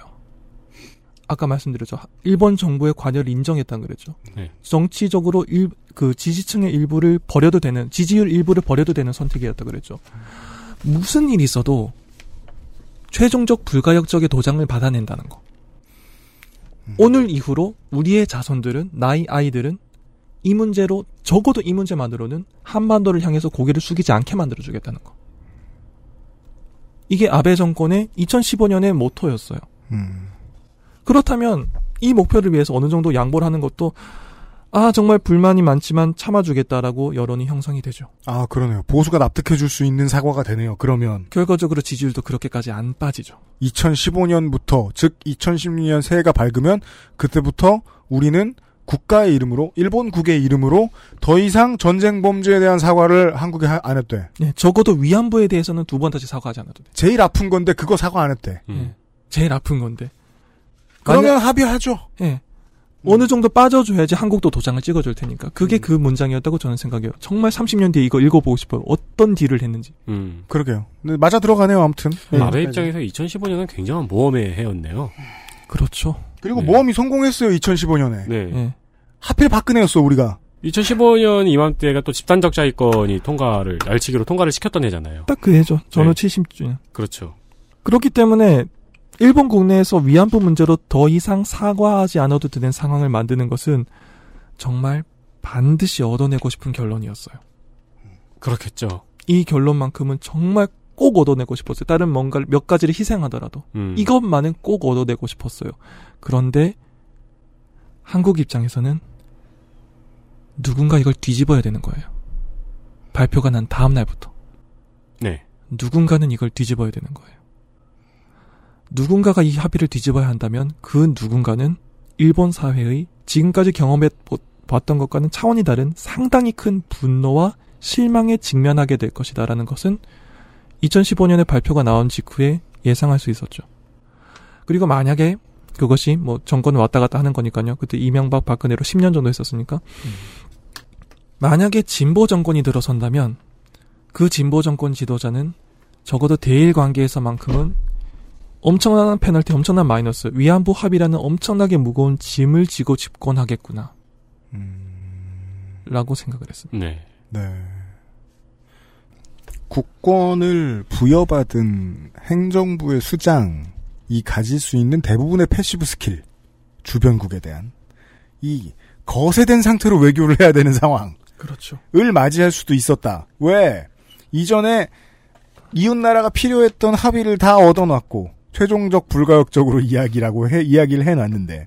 아까 말씀드렸죠. 일본 정부의 관여를 인정했다는 그랬죠. 네. 정치적으로 일, 그 지지층의 일부를 버려도 되는, 지지율 일부를 버려도 되는 선택이었다 그랬죠. 무슨 일이 있어도 최종적 불가역적의 도장을 받아낸다는 거. 오늘 이후로 우리의 자손들은, 나이 아이들은 이 문제로, 적어도 이 문제만으로는 한반도를 향해서 고개를 숙이지 않게 만들어주겠다는 거. 이게 아베 정권의 2015년의 모토였어요. 그렇다면 이 목표를 위해서 어느 정도 양보를 하는 것도 아 정말 불만이 많지만 참아주겠다라고 여론이 형성이 되죠. 아, 그러네요. 보수가 납득해줄 수 있는 사과가 되네요. 그러면. 결과적으로 지지율도 그렇게까지 안 빠지죠. 2015년부터, 즉 2016년 새해가 밝으면 그때부터 우리는 국가의 이름으로, 일본국의 이름으로 더 이상 전쟁 범죄에 대한 사과를 한국에 하- 안 했대. 네, 적어도 위안부에 대해서는 두 번 다시 사과하지 않아도 돼. 제일 아픈 건데 그거 사과 안 했대. 네, 제일 아픈 건데. 그러면 만약- 합의하죠. 예. 어느 정도 빠져줘야지 한국도 도장을 찍어줄 테니까. 그게 그 문장이었다고 저는 생각해요. 정말 30년 뒤에 이거 읽어보고 싶어요. 어떤 딜을 했는지. 음. 그러게요. 네, 맞아 들어가네요, 아무튼. 아베 입장에서 2015년은 굉장한 모험의 해였네요. 그렇죠. 그리고 모험이 성공했어요, 2015년에. 네. 하필 박근혜였어, 우리가. 2015년 이맘때가 또 집단적자의권이 통과를 날치기로 통과를 시켰던 해잖아요. 딱 그 해죠. 전후 네. 70주년. 그렇죠. 그렇기 때문에 일본 국내에서 위안부 문제로 더 이상 사과하지 않아도 되는 상황을 만드는 것은 정말 반드시 얻어내고 싶은 결론이었어요. 그렇겠죠. 이 결론만큼은 정말 꼭 얻어내고 싶었어요. 다른 뭔가 몇 가지를 희생하더라도 음. 이것만은 꼭 얻어내고 싶었어요. 그런데 한국 입장에서는 누군가 이걸 뒤집어야 되는 거예요. 발표가 난 다음 날부터 네. 누군가는 이걸 뒤집어야 되는 거예요. 누군가가 이 합의를 뒤집어야 한다면 그 누군가는 일본 사회의 지금까지 경험해 보- 봤던 것과는 차원이 다른 상당히 큰 분노와 실망에 직면하게 될 것이다라는 것은 2015년에 발표가 나온 직후에 예상할 수 있었죠. 그리고 만약에 그것이 뭐 정권을 왔다 갔다 하는 거니까요. 그때 이명박 박근혜로 10년 정도 했었으니까. 만약에 진보 정권이 들어선다면 그 진보 정권 지도자는 적어도 대일 관계에서만큼은 엄청난 페널티, 엄청난 마이너스, 위안부 합의라는 엄청나게 무거운 짐을 지고 집권하겠구나. 라고 생각을 했습니다. 네. 네. 국권을 부여받은 행정부의 수장이 가질 수 있는 대부분의 passive skill, 주변국에 대한 이 거세된 상태로 외교를 해야 되는 상황. 그렇죠. 을 맞이할 수도 있었다. 왜? 이전에 이웃나라가 필요했던 합의를 다 얻어놨고 최종적 불가역적으로 이야기라고 해 이야기를 해놨는데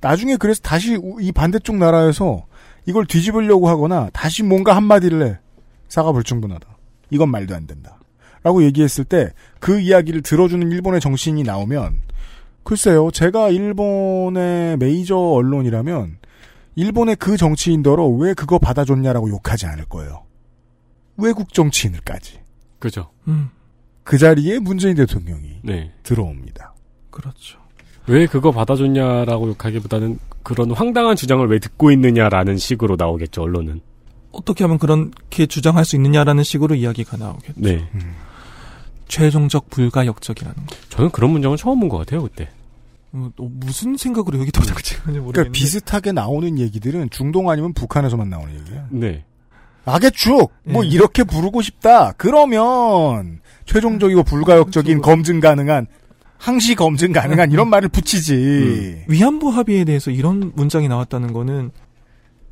나중에 그래서 다시 이 반대쪽 나라에서 이걸 뒤집으려고 하거나 다시 뭔가 한마디를 해 사과 불충분하다. 이건 말도 안 된다. 라고 얘기했을 때 그 이야기를 들어주는 일본의 정신이 나오면 글쎄요 제가 일본의 메이저 언론이라면 일본의 그 정치인더러 왜 그거 받아줬냐라고 욕하지 않을 거예요. 외국 정치인을까지. 그죠. 음. 그 자리에 문재인 대통령이 네. 들어옵니다. 그렇죠. 왜 그거 받아줬냐라고 욕하기보다는 그런 황당한 주장을 왜 듣고 있느냐라는 식으로 나오겠죠, 언론은. 어떻게 하면 그렇게 주장할 수 있느냐라는 식으로 이야기가 나오겠죠. 네. 최종적 불가역적이라는 거. 저는 그런 문장은 처음 본 것 같아요, 그때. 어, 너 무슨 생각으로 여기 도장 찍었는지 모르겠는데. 그러니까 비슷하게 나오는 얘기들은 중동 아니면 북한에서만 나오는 얘기예요. 네. 악의축 뭐 예. 이렇게 부르고 싶다. 그러면 최종적이고 불가역적인 검증 가능한 항시 검증 가능한 이런 말을 붙이지. 위안부 합의에 대해서 이런 문장이 나왔다는 거는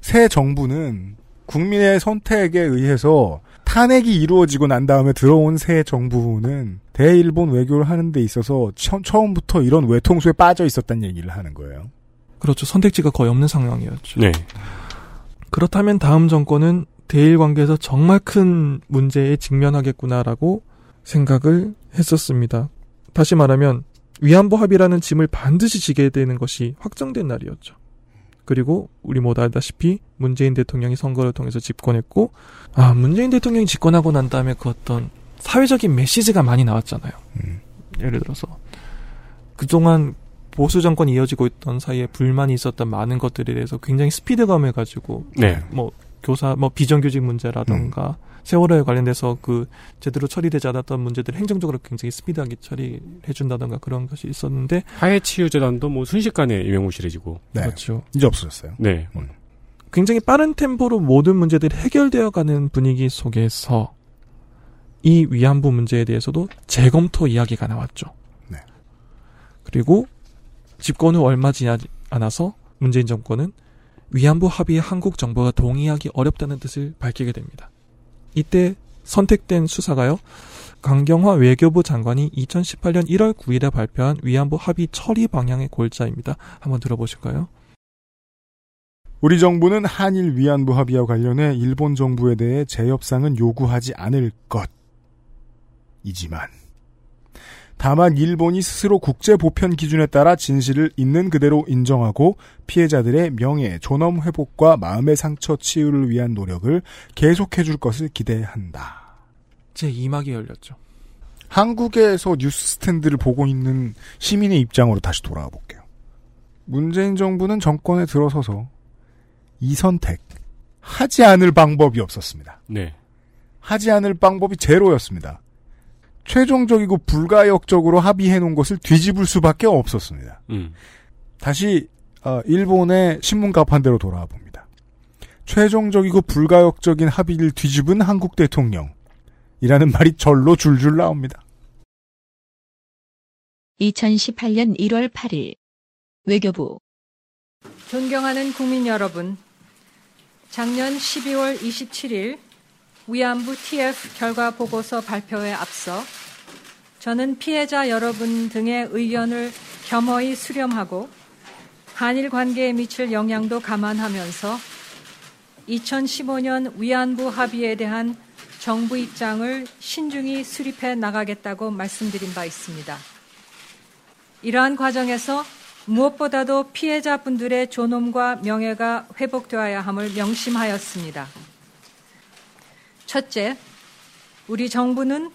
새 정부는 국민의 선택에 의해서 탄핵이 이루어지고 난 다음에 들어온 새 정부는 대일본 외교를 하는 데 있어서 처, 처음 부터 이런 외통수에 빠져 있었다는 얘기를 하는 거예요. 그렇죠. 선택지가 거의 없는 상황이었죠. 네. 그렇다면 다음 정권은 대일 관계에서 정말 큰 문제에 직면하겠구나라고 생각을 했었습니다. 다시 말하면 위안부 합의라는 짐을 반드시 지게 되는 것이 확정된 날이었죠. 그리고 우리 모두 알다시피 문재인 대통령이 선거를 통해서 집권했고 아 문재인 대통령이 집권하고 난 다음에 그 어떤 사회적인 메시지가 많이 나왔잖아요. 예를 들어서 그동안 보수 정권이 이어지고 있던 사이에 불만이 있었던 많은 것들에 대해서 굉장히 스피드감을 가지고 네. 뭐 교사 뭐 비정규직 문제라던가 세월호에 관련돼서 그 제대로 처리되지 않았던 문제들 행정적으로 굉장히 스피드하게 처리해 준다던가 그런 것이 있었는데 하해치유재단도 뭐 순식간에 유명무실해지고. 네. 그렇죠. 이제 없어졌어요. 네. 굉장히 빠른 템포로 모든 문제들이 해결되어 가는 분위기 속에서 이 위안부 문제에 대해서도 재검토 이야기가 나왔죠. 네. 그리고 집권 후 얼마 지나지 않아서 문재인 정권은 위안부 합의에 한국 정부가 동의하기 어렵다는 뜻을 밝히게 됩니다. 이때 선택된 수사가요. 강경화 외교부 장관이 2018년 1월 9일에 발표한 위안부 합의 처리 방향의 골자입니다. 한번 들어보실까요? 우리 정부는 한일 위안부 합의와 관련해 일본 정부에 대해 재협상은 요구하지 않을 것 이지만 다만 일본이 스스로 국제 보편 기준에 따라 진실을 있는 그대로 인정하고 피해자들의 명예, 존엄 회복과 마음의 상처 치유를 위한 노력을 계속해 줄 것을 기대한다. 제 2막이 열렸죠. 한국에서 뉴스 스탠드를 보고 있는 시민의 입장으로 다시 돌아와 볼게요. 문재인 정부는 정권에 들어서서 이 선택 하지 않을 방법이 없었습니다. 네. 하지 않을 방법이 제로였습니다. 최종적이고 불가역적으로 합의해 놓은 것을 뒤집을 수밖에 없었습니다. 음. 다시 어, 일본의 신문 가판대로 돌아와 봅니다. 최종적이고 불가역적인 합의를 뒤집은 한국 대통령이라는 말이 절로 줄줄 나옵니다. 2018년 1월 8일 외교부 존경하는 국민 여러분, 작년 12월 27일 위안부 TF 결과 보고서 발표에 앞서 저는 피해자 여러분 등의 의견을 겸허히 수렴하고 한일 관계에 미칠 영향도 감안하면서 2015년 위안부 합의에 대한 정부 입장을 신중히 수립해 나가겠다고 말씀드린 바 있습니다. 이러한 과정에서 무엇보다도 피해자분들의 존엄과 명예가 회복되어야 함을 명심하였습니다. 첫째, 우리 정부는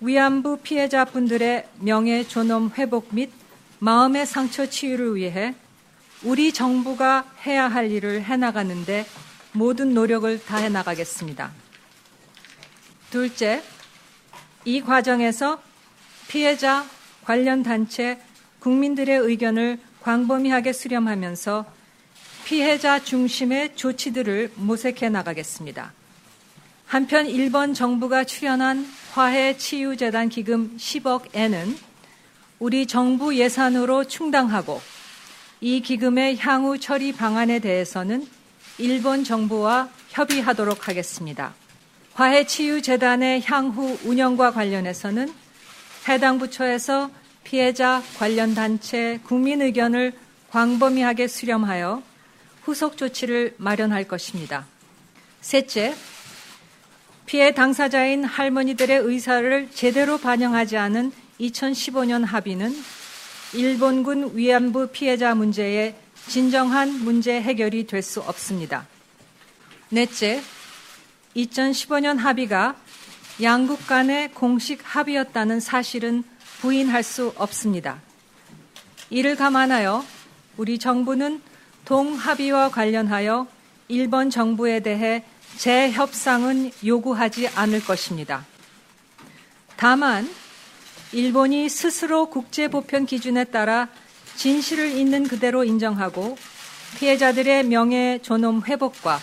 위안부 피해자분들의 명예 존엄 회복 및 마음의 상처 치유를 위해 우리 정부가 해야 할 일을 해나가는데 모든 노력을 다해 나가겠습니다. 둘째, 이 과정에서 피해자 관련 단체 국민들의 의견을 광범위하게 수렴하면서 피해자 중심의 조치들을 모색해 나가겠습니다. 한편 일본 정부가 출연한 화해 치유재단 기금 10억엔은 우리 정부 예산으로 충당하고 이 기금의 향후 처리 방안에 대해서는 일본 정부와 협의하도록 하겠습니다. 화해 치유재단의 향후 운영과 관련해서는 해당 부처에서 피해자 관련 단체 국민 의견을 광범위하게 수렴하여 후속 조치를 마련할 것입니다. 셋째, 피해 당사자인 할머니들의 의사를 제대로 반영하지 않은 2015년 합의는 일본군 위안부 피해자 문제의 진정한 문제 해결이 될 수 없습니다. 넷째, 2015년 합의가 양국 간의 공식 합의였다는 사실은 부인할 수 없습니다. 이를 감안하여 우리 정부는 동합의와 관련하여 일본 정부에 대해 재협상은 요구하지 않을 것입니다. 다만 일본이 스스로 국제 보편 기준에 따라 진실을 있는 그대로 인정하고 피해자들의 명예 존엄 회복과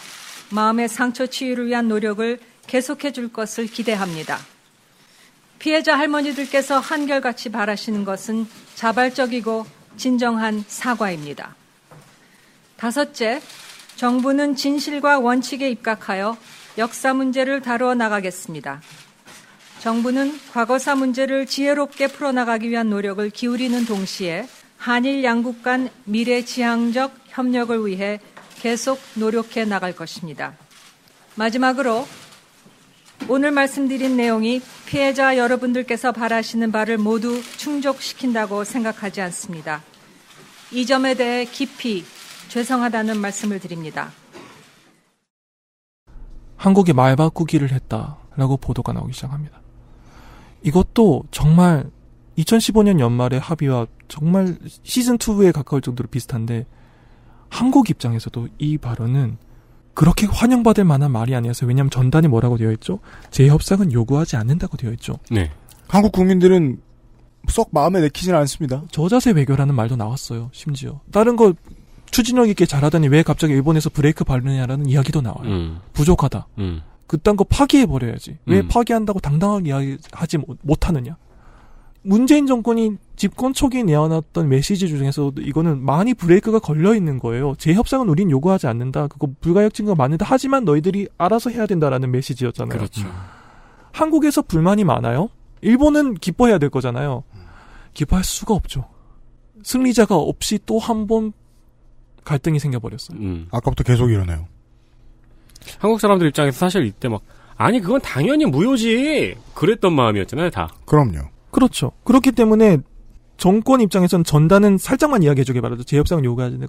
마음의 상처 치유를 위한 노력을 계속해 줄 것을 기대합니다. 피해자 할머니들께서 한결같이 바라시는 것은 자발적이고 진정한 사과입니다. 다섯째, 정부는 진실과 원칙에 입각하여 역사 문제를 다루어 나가겠습니다. 정부는 과거사 문제를 지혜롭게 풀어나가기 위한 노력을 기울이는 동시에 한일 양국 간 미래 지향적 협력을 위해 계속 노력해 나갈 것입니다. 마지막으로 오늘 말씀드린 내용이 피해자 여러분들께서 바라시는 바를 모두 충족시킨다고 생각하지 않습니다. 이 점에 대해 깊이 죄송하다는 말씀을 드립니다. 한국이 말 바꾸기를 했다라고 보도가 나오기 시작합니다. 이것도 정말 2015년 연말의 합의와 정말 시즌2에 가까울 정도로 비슷한데 한국 입장에서도 이 발언은 그렇게 환영받을 만한 말이 아니어서 왜냐하면 전단이 뭐라고 되어 있죠? 재협상은 요구하지 않는다고 되어 있죠. 네. 한국 국민들은 썩 마음에 내키지는 않습니다. 저자세 외교라는 말도 나왔어요. 심지어 다른 거 추진력 있게 잘하더니 왜 갑자기 일본에서 브레이크 밟느냐라는 이야기도 나와요. 음. 부족하다. 음. 그딴 거 파기해 버려야지. 왜 음. 파기한다고 당당하게 이야기하지 못- 못하느냐? 문재인 정권이 집권 초기에 내어놨던 메시지 중에서도 이거는 많이 브레이크가 걸려 있는 거예요. 재협상은 우린 요구하지 않는다. 그거 불가역 증거 맞는다. 하지만 너희들이 알아서 해야 된다라는 메시지였잖아요. 그렇죠. 한국에서 불만이 많아요. 일본은 기뻐해야 될 거잖아요. 기뻐할 수가 없죠. 승리자가 없이 또 한 번 갈등이 생겨버렸어요. 음. 아까부터 계속 이러네요. 한국 사람들 입장에서 사실 이때 막 아니 그건 당연히 무효지 그랬던 마음이었잖아요 다. 그럼요. 그렇죠. 그렇기 때문에 정권 입장에서는 전단은 살짝만 이야기해주길 바라죠. 재협상은 요구하지 않을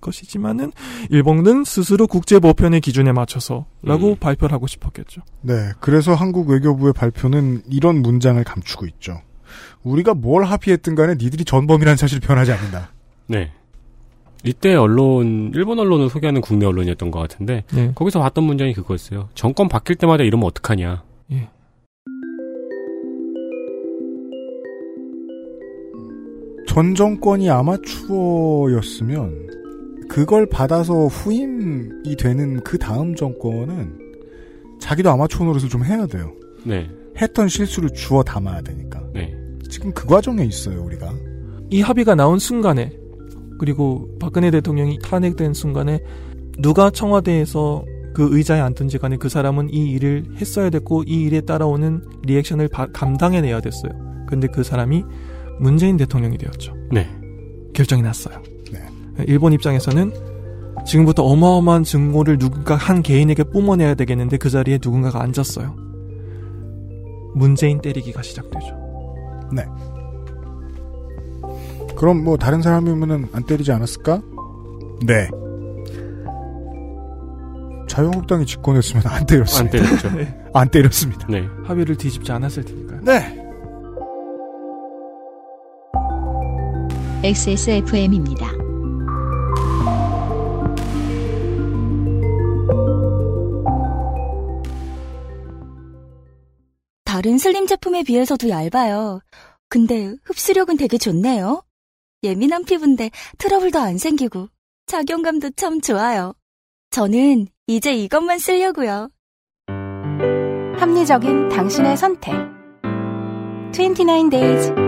것이지만은 일본은 스스로 국제보편의 기준에 맞춰서라고 발표를 하고 싶었겠죠. 네, 그래서 한국 외교부의 발표는 이런 문장을 감추고 있죠. 우리가 뭘 합의했든 간에 니들이 전범이라는 사실 변하지 않는다. 네. 이때 언론 일본 언론을 소개하는 국내 언론이었던 것 같은데 네. 거기서 봤던 문장이 그거였어요. 정권 바뀔 때마다 이러면 어떡하냐. 예. 전 정권이 아마추어였으면 그걸 받아서 후임이 되는 그 다음 정권은 자기도 아마추어 노릇을 좀 해야 돼요. 네. 했던 실수를 주워 담아야 되니까. 네. 지금 그 과정에 있어요, 우리가. 이 합의가 나온 순간에 그리고 박근혜 대통령이 탄핵된 순간에 누가 청와대에서 그 의자에 앉든지 간에 그 사람은 이 일을 했어야 됐고 이 일에 따라오는 리액션을 바- 감당해내야 됐어요. 근데 그 사람이 문재인 대통령이 되었죠. 네. 결정이 났어요. 일본 입장에서는 지금부터 어마어마한 증거를 누군가 한 개인에게 뿜어내야 되겠는데 그 자리에 누군가가 앉았어요. 문재인 때리기가 시작되죠. 네. 그럼 뭐 다른 사람이면은 안 때리지 않았을까? 네. 자유한국당이 집권했으면 안 때렸습니다. 안 때렸죠. 네. 안 때렸습니다. 네. 합의를 뒤집지 않았을 테니까요. 네. XSFM입니다. 다른 슬림 제품에 비해서도 얇아요. 근데 흡수력은 되게 좋네요. 예민한 피부인데 트러블도 안 생기고 작용감도 참 좋아요. 저는 이제 이것만 쓰려고요. 합리적인 당신의 선택. 29 days.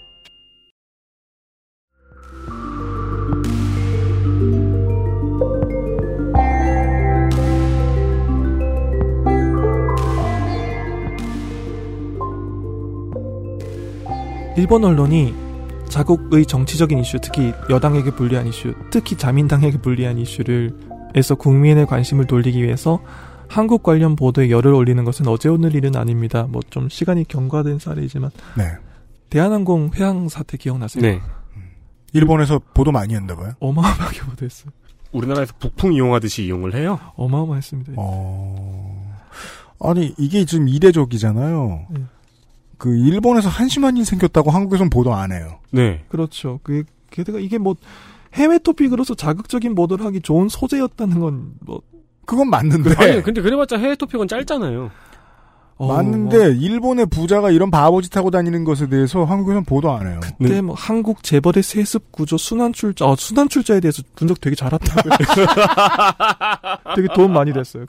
일본 언론이 자국의 정치적인 이슈, 특히 여당에게 불리한 이슈, 특히 자민당에게 불리한 이슈를 에서 국민의 관심을 돌리기 위해서 한국 관련 보도에 열을 올리는 것은 어제 오늘 일은 아닙니다. 뭐 좀 시간이 경과된 사례이지만 네. 대한항공 회항 사태 기억나세요? 네. 일본에서 보도 많이 했나 봐요. 어마어마하게 보도했어요. 우리나라에서 북풍 이용하듯이 이용을 해요? 어마어마했습니다. 어... 아니 이게 지금 이례적이잖아요. 네. 그 일본에서 한심한 일 생겼다고 한국에선 보도 안 해요. 네. 그렇죠. 그 게다가 이게 뭐 해외 토픽으로서 자극적인 보도를 하기 좋은 소재였다는 건 뭐 그건 맞는데. 아니, 근데 그래봤자 해외 토픽은 짧잖아요. 어, 맞는데 일본의 부자가 이런 바보짓 하고 다니는 것에 대해서 한국에선 보도 안 해요. 그때 뭐 한국 재벌의 세습 구조 순환 출자, 어, 순환 출자에 대해서 분석 되게 잘했다고. 되게 도움 많이 됐어요.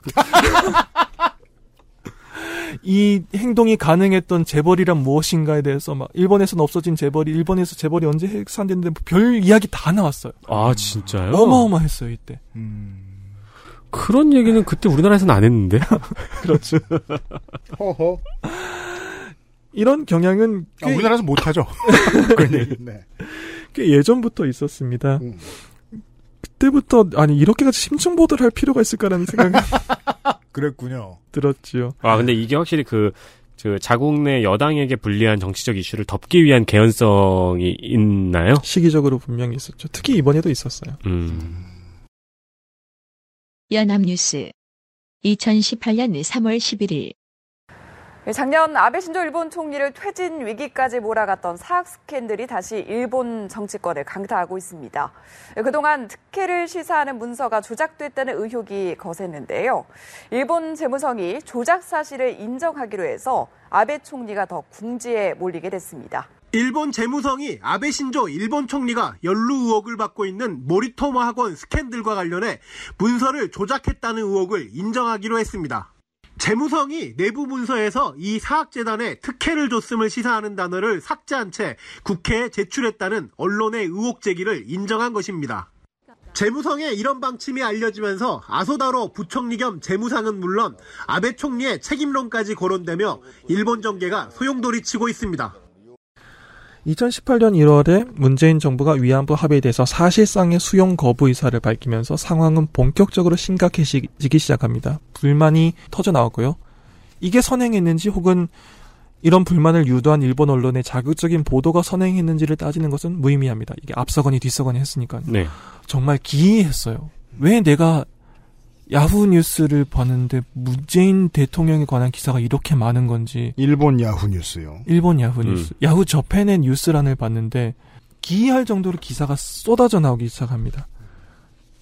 그. 이 행동이 가능했던 재벌이란 무엇인가에 대해서 막 일본에서는 없어진 재벌이 일본에서 재벌이 언제 해산됐는데 뭐별 이야기 다 나왔어요. 아, 진짜요? 어마어마했어요 이때. 그런 얘기는 그때 우리나라에서는 안 했는데. 그렇죠. 허허. 이런 경향은 아, 우리나라에서 못하죠. 그런 얘기. 네. 꽤 예전부터 있었습니다. 그때부터 아니 이렇게까지 심층 보도를 할 필요가 있을까라는 생각이 그랬군요. 들었지요. 아, 근데 이게 확실히 그, 그 자국 내 여당에게 불리한 정치적 이슈를 덮기 위한 개연성이 있나요? 시기적으로 분명히 있었죠. 특히 이번에도 있었어요. 음. 연합뉴스 2018년 3월 11일 작년 아베 신조 일본 총리를 퇴진 위기까지 몰아갔던 사학 스캔들이 다시 일본 정치권을 강타하고 있습니다. 그동안 특혜를 시사하는 문서가 조작됐다는 의혹이 거셌는데요. 일본 재무성이 조작 사실을 인정하기로 해서 아베 총리가 더 궁지에 몰리게 됐습니다. 일본 재무성이 아베 신조 일본 총리가 연루 의혹을 받고 있는 모리토마 학원 스캔들과 관련해 문서를 조작했다는 의혹을 인정하기로 했습니다. 재무성이 내부 문서에서 이 사학재단에 특혜를 줬음을 시사하는 단어를 삭제한 채 국회에 제출했다는 언론의 의혹 제기를 인정한 것입니다. 재무성의 이런 방침이 알려지면서 아소다로 부총리 겸 재무상은 물론 아베 총리의 책임론까지 거론되며 일본 정계가 소용돌이치고 있습니다. 2018년 1월에 문재인 정부가 위안부 합의에 대해서 사실상의 수용 거부 의사를 밝히면서 상황은 본격적으로 심각해지기 시작합니다. 불만이 터져 나왔고요. 이게 선행했는지 혹은 이런 불만을 유도한 일본 언론의 자극적인 보도가 선행했는지를 따지는 것은 무의미합니다. 이게 앞서거니 뒤서거니 했으니까요. 네. 정말 기이했어요. 왜 내가 야후 뉴스를 봤는데 문재인 대통령에 관한 기사가 이렇게 많은 건지. 일본 야후 뉴스요. 일본 야후 뉴스. 야후 저팬의 뉴스란을 봤는데 기이할 정도로 기사가 쏟아져 나오기 시작합니다.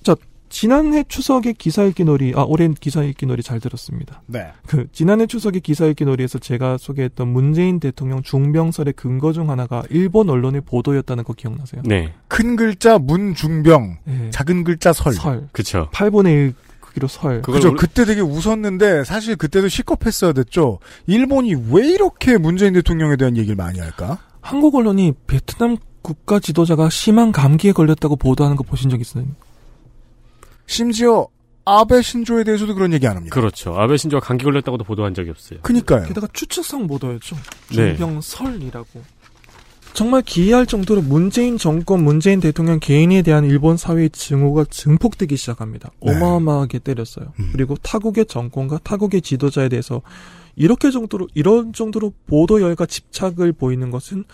자, 지난해 추석에 기사 읽기 놀이, 아, 올해 기사 읽기 놀이 잘 들었습니다. 네. 그, 지난해 추석에 기사 읽기 놀이에서 제가 소개했던 문재인 대통령 중병설의 근거 중 하나가 일본 언론의 보도였다는 거 기억나세요? 네. 큰 글자 문중병, 네. 작은 글자 설. 설. 그쵸. 8분의 1 크기로 설. 그죠. 우리... 그때 되게 웃었는데 사실 그때도 시겁했어야 됐죠. 일본이 왜 이렇게 문재인 대통령에 대한 얘기를 많이 할까? 한국 언론이 베트남 국가 지도자가 심한 감기에 걸렸다고 보도하는 거 보신 적 있어요? 심지어 아베 신조에 대해서도 그런 얘기 안 합니다. 그렇죠. 아베 신조가 감기 걸렸다고도 보도한 적이 없어요. 그니까요. 게다가 추측성 보도였죠. 네. 중병설이라고. 정말 기이할 정도로 문재인 정권, 문재인 대통령 개인에 대한 일본 사회의 증오가 증폭되기 시작합니다. 네. 어마어마하게 때렸어요. 음. 그리고 타국의 정권과 타국의 지도자에 대해서 이렇게 정도로 이런 정도로 보도 열과 집착을 보이는 것은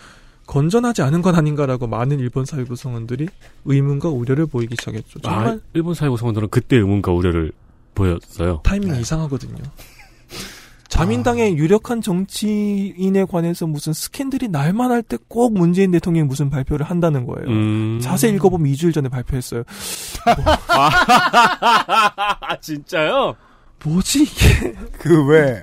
건전하지 않은 것 아닌가라고 많은 일본 사회 구 성원들이 의문과 우려를 보이기 시작했죠. 정말 아, 일본 사회 구 성원들은 그때 의문과 우려를 보였어요. 타이밍이 네. 이상하거든요. 자민당의 유력한 정치인에 관해서 무슨 스캔들이 날만 할 때 꼭 문재인 대통령이 무슨 발표를 한다는 거예요. 음. 자세히 읽어보면 2주일 전에 발표했어요. 아, 진짜요? 뭐지 이게? 그 왜?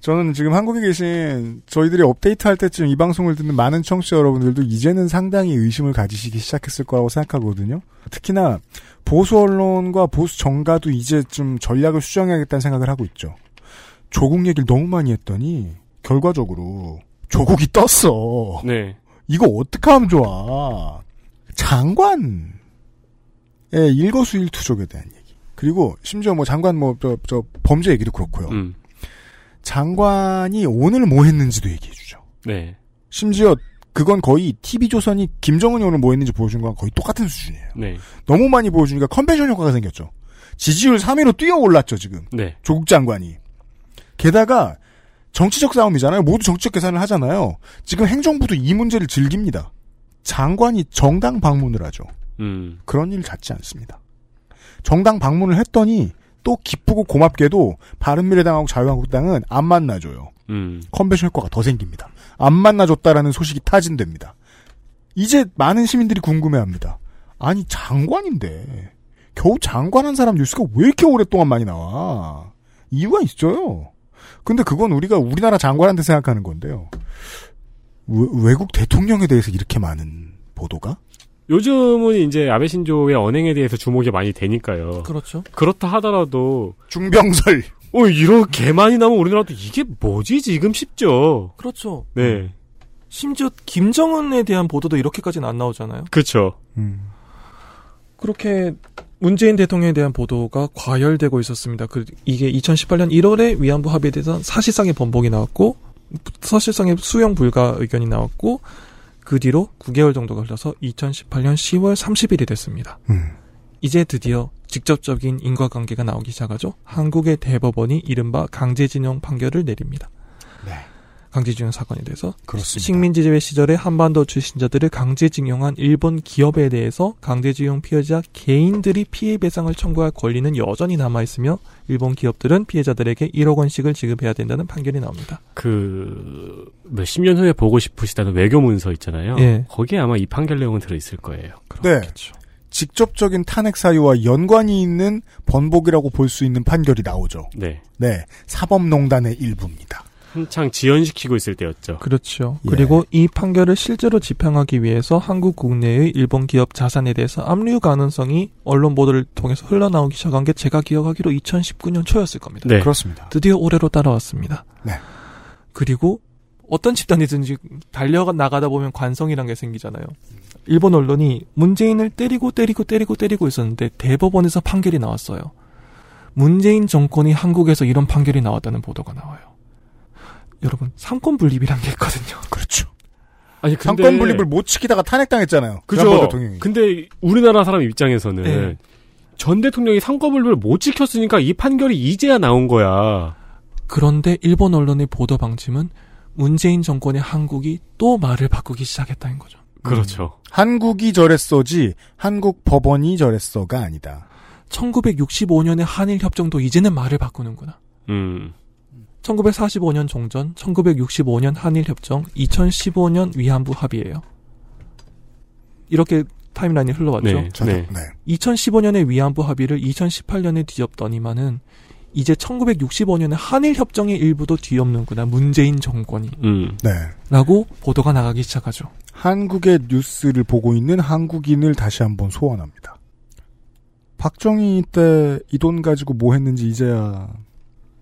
저는 지금 한국에 계신 저희들이 업데이트 할 때쯤 이 방송을 듣는 많은 청취자 여러분들도 이제는 상당히 의심을 가지시기 시작했을 거라고 생각하거든요. 특히나 보수 언론과 보수 정가도 이제 좀 전략을 수정해야겠다는 생각을 하고 있죠. 조국 얘기를 너무 많이 했더니 결과적으로 조국이 떴어. 네. 이거 어떻게 하면 좋아? 장관의 일거수일투족에 대한 얘기. 그리고 심지어 뭐 장관 뭐저 저 범죄 얘기도 그렇고요. 음. 장관이 오늘 뭐 했는지도 얘기해 주죠. 네. 심지어 그건 거의 TV조선이 김정은이 오늘 뭐 했는지 보여준 거랑 거의 똑같은 수준이에요. 네. 너무 많이 보여주니까 컨벤션 효과가 생겼죠. 지지율 3위로 뛰어 올랐죠, 지금. 네. 조국 장관이. 게다가 정치적 싸움이잖아요. 모두 정치적 계산을 하잖아요. 지금 행정부도 이 문제를 즐깁니다. 장관이 정당 방문을 하죠. 음. 그런 일 잦지 않습니다. 정당 방문을 했더니 또 기쁘고 고맙게도 바른미래당하고 자유한국당은 안 만나줘요. 음. 컨벤션 효과가 더 생깁니다. 안 만나줬다라는 소식이 타진됩니다. 이제 많은 시민들이 궁금해합니다. 아니 장관인데 겨우 장관 한 사람 뉴스가 왜 이렇게 오랫동안 많이 나와? 이유가 있어요. 근데 그건 우리가 우리나라 장관한테 생각하는 건데요. 외, 국 대통령에 대해서 이렇게 많은 보도가? 요즘은 이제 아베 신조의 언행에 대해서 주목이 많이 되니까요. 그렇죠. 그렇다 하더라도 중병설. 어 이렇게 많이 나면 우리나라도 이게 뭐지 지금 싶죠. 그렇죠. 네. 심지어 김정은에 대한 보도도 이렇게까지는 안 나오잖아요. 그렇죠. 그렇게 문재인 대통령에 대한 보도가 과열되고 있었습니다. 그 이게 2018년 1월에 위안부 합의에 대해서 사실상의 번복이 나왔고 사실상의 수용 불가 의견이 나왔고 그 뒤로 9개월 정도가 흘러서 2018년 10월 30일이 됐습니다. 이제 드디어 직접적인 인과관계가 나오기 시작하죠. 한국의 대법원이 이른바 강제징용 판결을 내립니다. 강제징용 사건에 대해서 그렇습니다. 식민지배 시절에 한반도 출신자들을 강제징용한 일본 기업에 대해서 강제징용 피해자 개인들이 피해 배상을 청구할 권리는 여전히 남아 있으며 일본 기업들은 피해자들에게 1억 원씩을 지급해야 된다는 판결이 나옵니다. 그 몇십 년 후에 보고 싶으시다는 외교 문서 있잖아요. 예. 거기에 아마 이 판결 내용은 들어 있을 거예요. 네. 직접적인 탄핵 사유와 연관이 있는 번복이라고 볼 수 있는 판결이 나오죠. 네. 네. 사법농단의 일부입니다. 한창 지연시키고 있을 때였죠. 그렇죠. 예. 그리고 이 판결을 실제로 집행하기 위해서 한국 국내의 일본 기업 자산에 대해서 압류 가능성이 언론 보도를 통해서 흘러나오기 시작한 게 제가 기억하기로 2019년 초였을 겁니다. 네. 그렇습니다. 드디어 올해로 따라왔습니다. 네. 그리고 어떤 집단이든지 달려 나가다 보면 관성이란 게 생기잖아요. 일본 언론이 문재인을 때리고 때리고 때리고 때리고 있었는데 대법원에서 판결이 나왔어요. 문재인 정권이 한국에서 이런 판결이 나왔다는 보도가 나와요. 여러분 상권 분립이란 게 있거든요. 그렇죠. 아니 근데 상권 분립을 못 지키다가 탄핵당했잖아요. 그죠. 대통령이. 근데 우리나라 사람 입장에서는 네. 전 대통령이 상권 분립을 못 지켰으니까 이 판결이 이제야 나온 거야. 그런데 일본 언론의 보도 방침은 문재인 정권의 한국이 또 말을 바꾸기 시작했다는 거죠. 그렇죠. 한국이 저랬어지 한국 법원이 저랬어가 아니다. 1965년의 한일 협정도 이제는 말을 바꾸는구나. 음. 1945년 종전, 1965년 한일 협정, 2015년 위안부 합의예요. 이렇게 타임라인이 흘러왔죠. 네, 네. 2015년의 위안부 합의를 2018년에 뒤엎더니만은 이제 1965년의 한일 협정의 일부도 뒤엎는구나. 문재인 정권이. 음. 네. 라고 보도가 나가기 시작하죠. 한국의 뉴스를 보고 있는 한국인을 다시 한번 소원합니다. 박정희 때 이 돈 가지고 뭐 했는지 이제야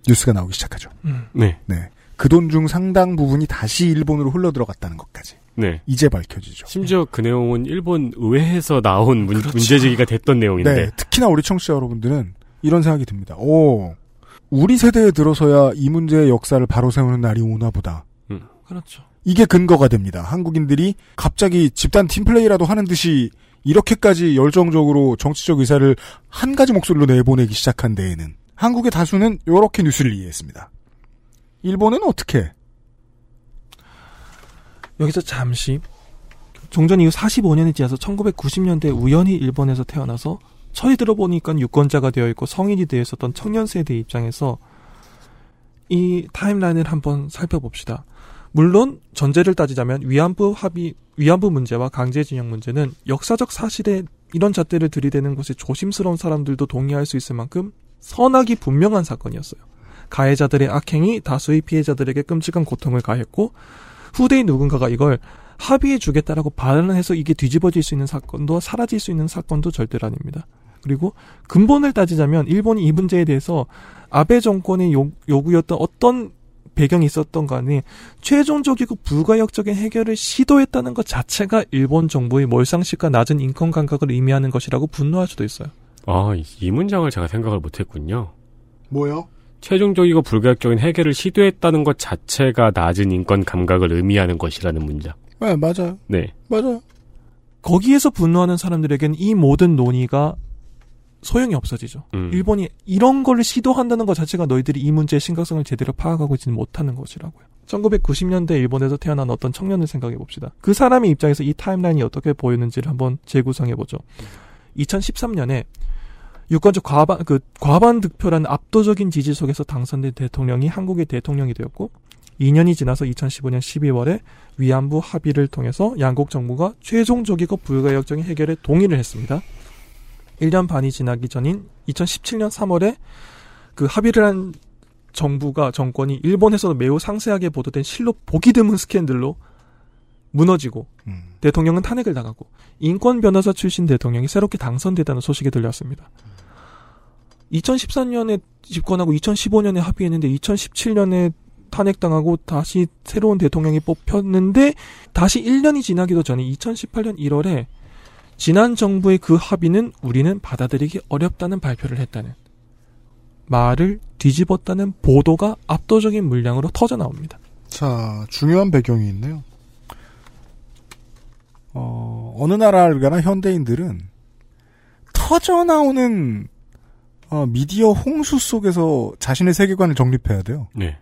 뉴스가 나오기 시작하죠. 음. 네. 네. 그 돈 중 상당 부분이 다시 일본으로 흘러 들어갔다는 것까지. 네. 이제 밝혀지죠. 심지어 그 내용은 일본 의회에서 나온 문, 문제 제기가 됐던 내용인데. 네. 특히나 우리 청취자 여러분들은 이런 생각이 듭니다. 오, 우리 세대에 들어서야 이 문제의 역사를 바로 세우는 날이 오나 보다. 그렇죠. 이게 근거가 됩니다. 한국인들이 갑자기 집단 팀플레이라도 하는 듯이 이렇게까지 열정적으로 정치적 의사를 한 가지 목소리로 내보내기 시작한 데에는 한국의 다수는 이렇게 뉴스를 이해했습니다. 일본은 어떻게? 여기서 잠시 종전 이후 45년이 지나서 1990년대 우연히 일본에서 태어나서 처리 들어보니까 유권자가 되어 있고 성인이 되어 있었던 청년 세대 입장에서 이 타임라인을 한번 살펴봅시다. 물론 전제를 따지자면 위안부 합의 위안부 문제와 강제징용 문제는 역사적 사실에 이런 잣대를 들이대는 것이 조심스러운 사람들도 동의할 수 있을 만큼 선악이 분명한 사건이었어요. 가해자들의 악행이 다수의 피해자들에게 끔찍한 고통을 가했고 후대인 누군가가 이걸 합의해 주겠다라고 발언을 해서 이게 뒤집어질 수 있는 사건도 사라질 수 있는 사건도 절대로 아닙니다. 그리고 근본을 따지자면 일본이 이 문제에 대해서 아베 정권의 요, 요구였던 어떤 배경이 있었던 간에 최종적이고 불가역적인 해결을 시도했다는 것 자체가 일본 정부의 몰상식과 낮은 인권 감각을 의미하는 것이라고 분노할 수도 있어요. 아, 이- 이 문장을 제가 생각을 못했군요. 뭐요? 최종적이고 불가역적인 해결을 시도했다는 것 자체가 낮은 인권 감각을 의미하는 것이라는 문장. 네, 맞아요. 네. 맞아요. 거기에서 분노하는 사람들에게는 이 모든 논의가 소용이 없어지죠. 음. 일본이 이런 거를 시도한다는 것 자체가 너희들이 이 문제의 심각성을 제대로 파악하고 있지는 못하는 것이라고요. 1990년대 일본에서 태어난 어떤 청년을 생각해 봅시다. 그 사람의 입장에서 이 타임라인이 어떻게 보이는지를 한번 재구성해 보죠. 2013년에 유권적 과반 그 과반 득표라는 압도적인 지지 속에서 당선된 대통령이 한국의 대통령이 되었고 2년이 지나서 2015년 12월에 위안부 합의를 통해서 양국 정부가 최종적이고 불가역적인 해결에 동의를 했습니다. 1년 반이 지나기 전인 2017년 3월에 그 합의를 한 정부가 정권이 일본에서도 매우 상세하게 보도된 실로 보기 드문 스캔들로 무너지고 대통령은 탄핵을 당하고 인권 변호사 출신 대통령이 새롭게 당선됐다는 소식이 들렸습니다. 2014년에 집권하고 2015년에 합의했는데 2017년에 탄핵당하고 다시 새로운 대통령이 뽑혔는데 다시 1년이 지나기도 전에 2018년 1월에 지난 정부의 그 합의는 우리는 받아들이기 어렵다는 발표를 했다는 말을 뒤집었다는 보도가 압도적인 물량으로 터져 나옵니다. 자, 중요한 배경이 있네요. 어, 어느 나라를 가나 현대인들은 터져 나오는 어, 미디어 홍수 속에서 자신의 세계관을 정립해야 돼요. 네.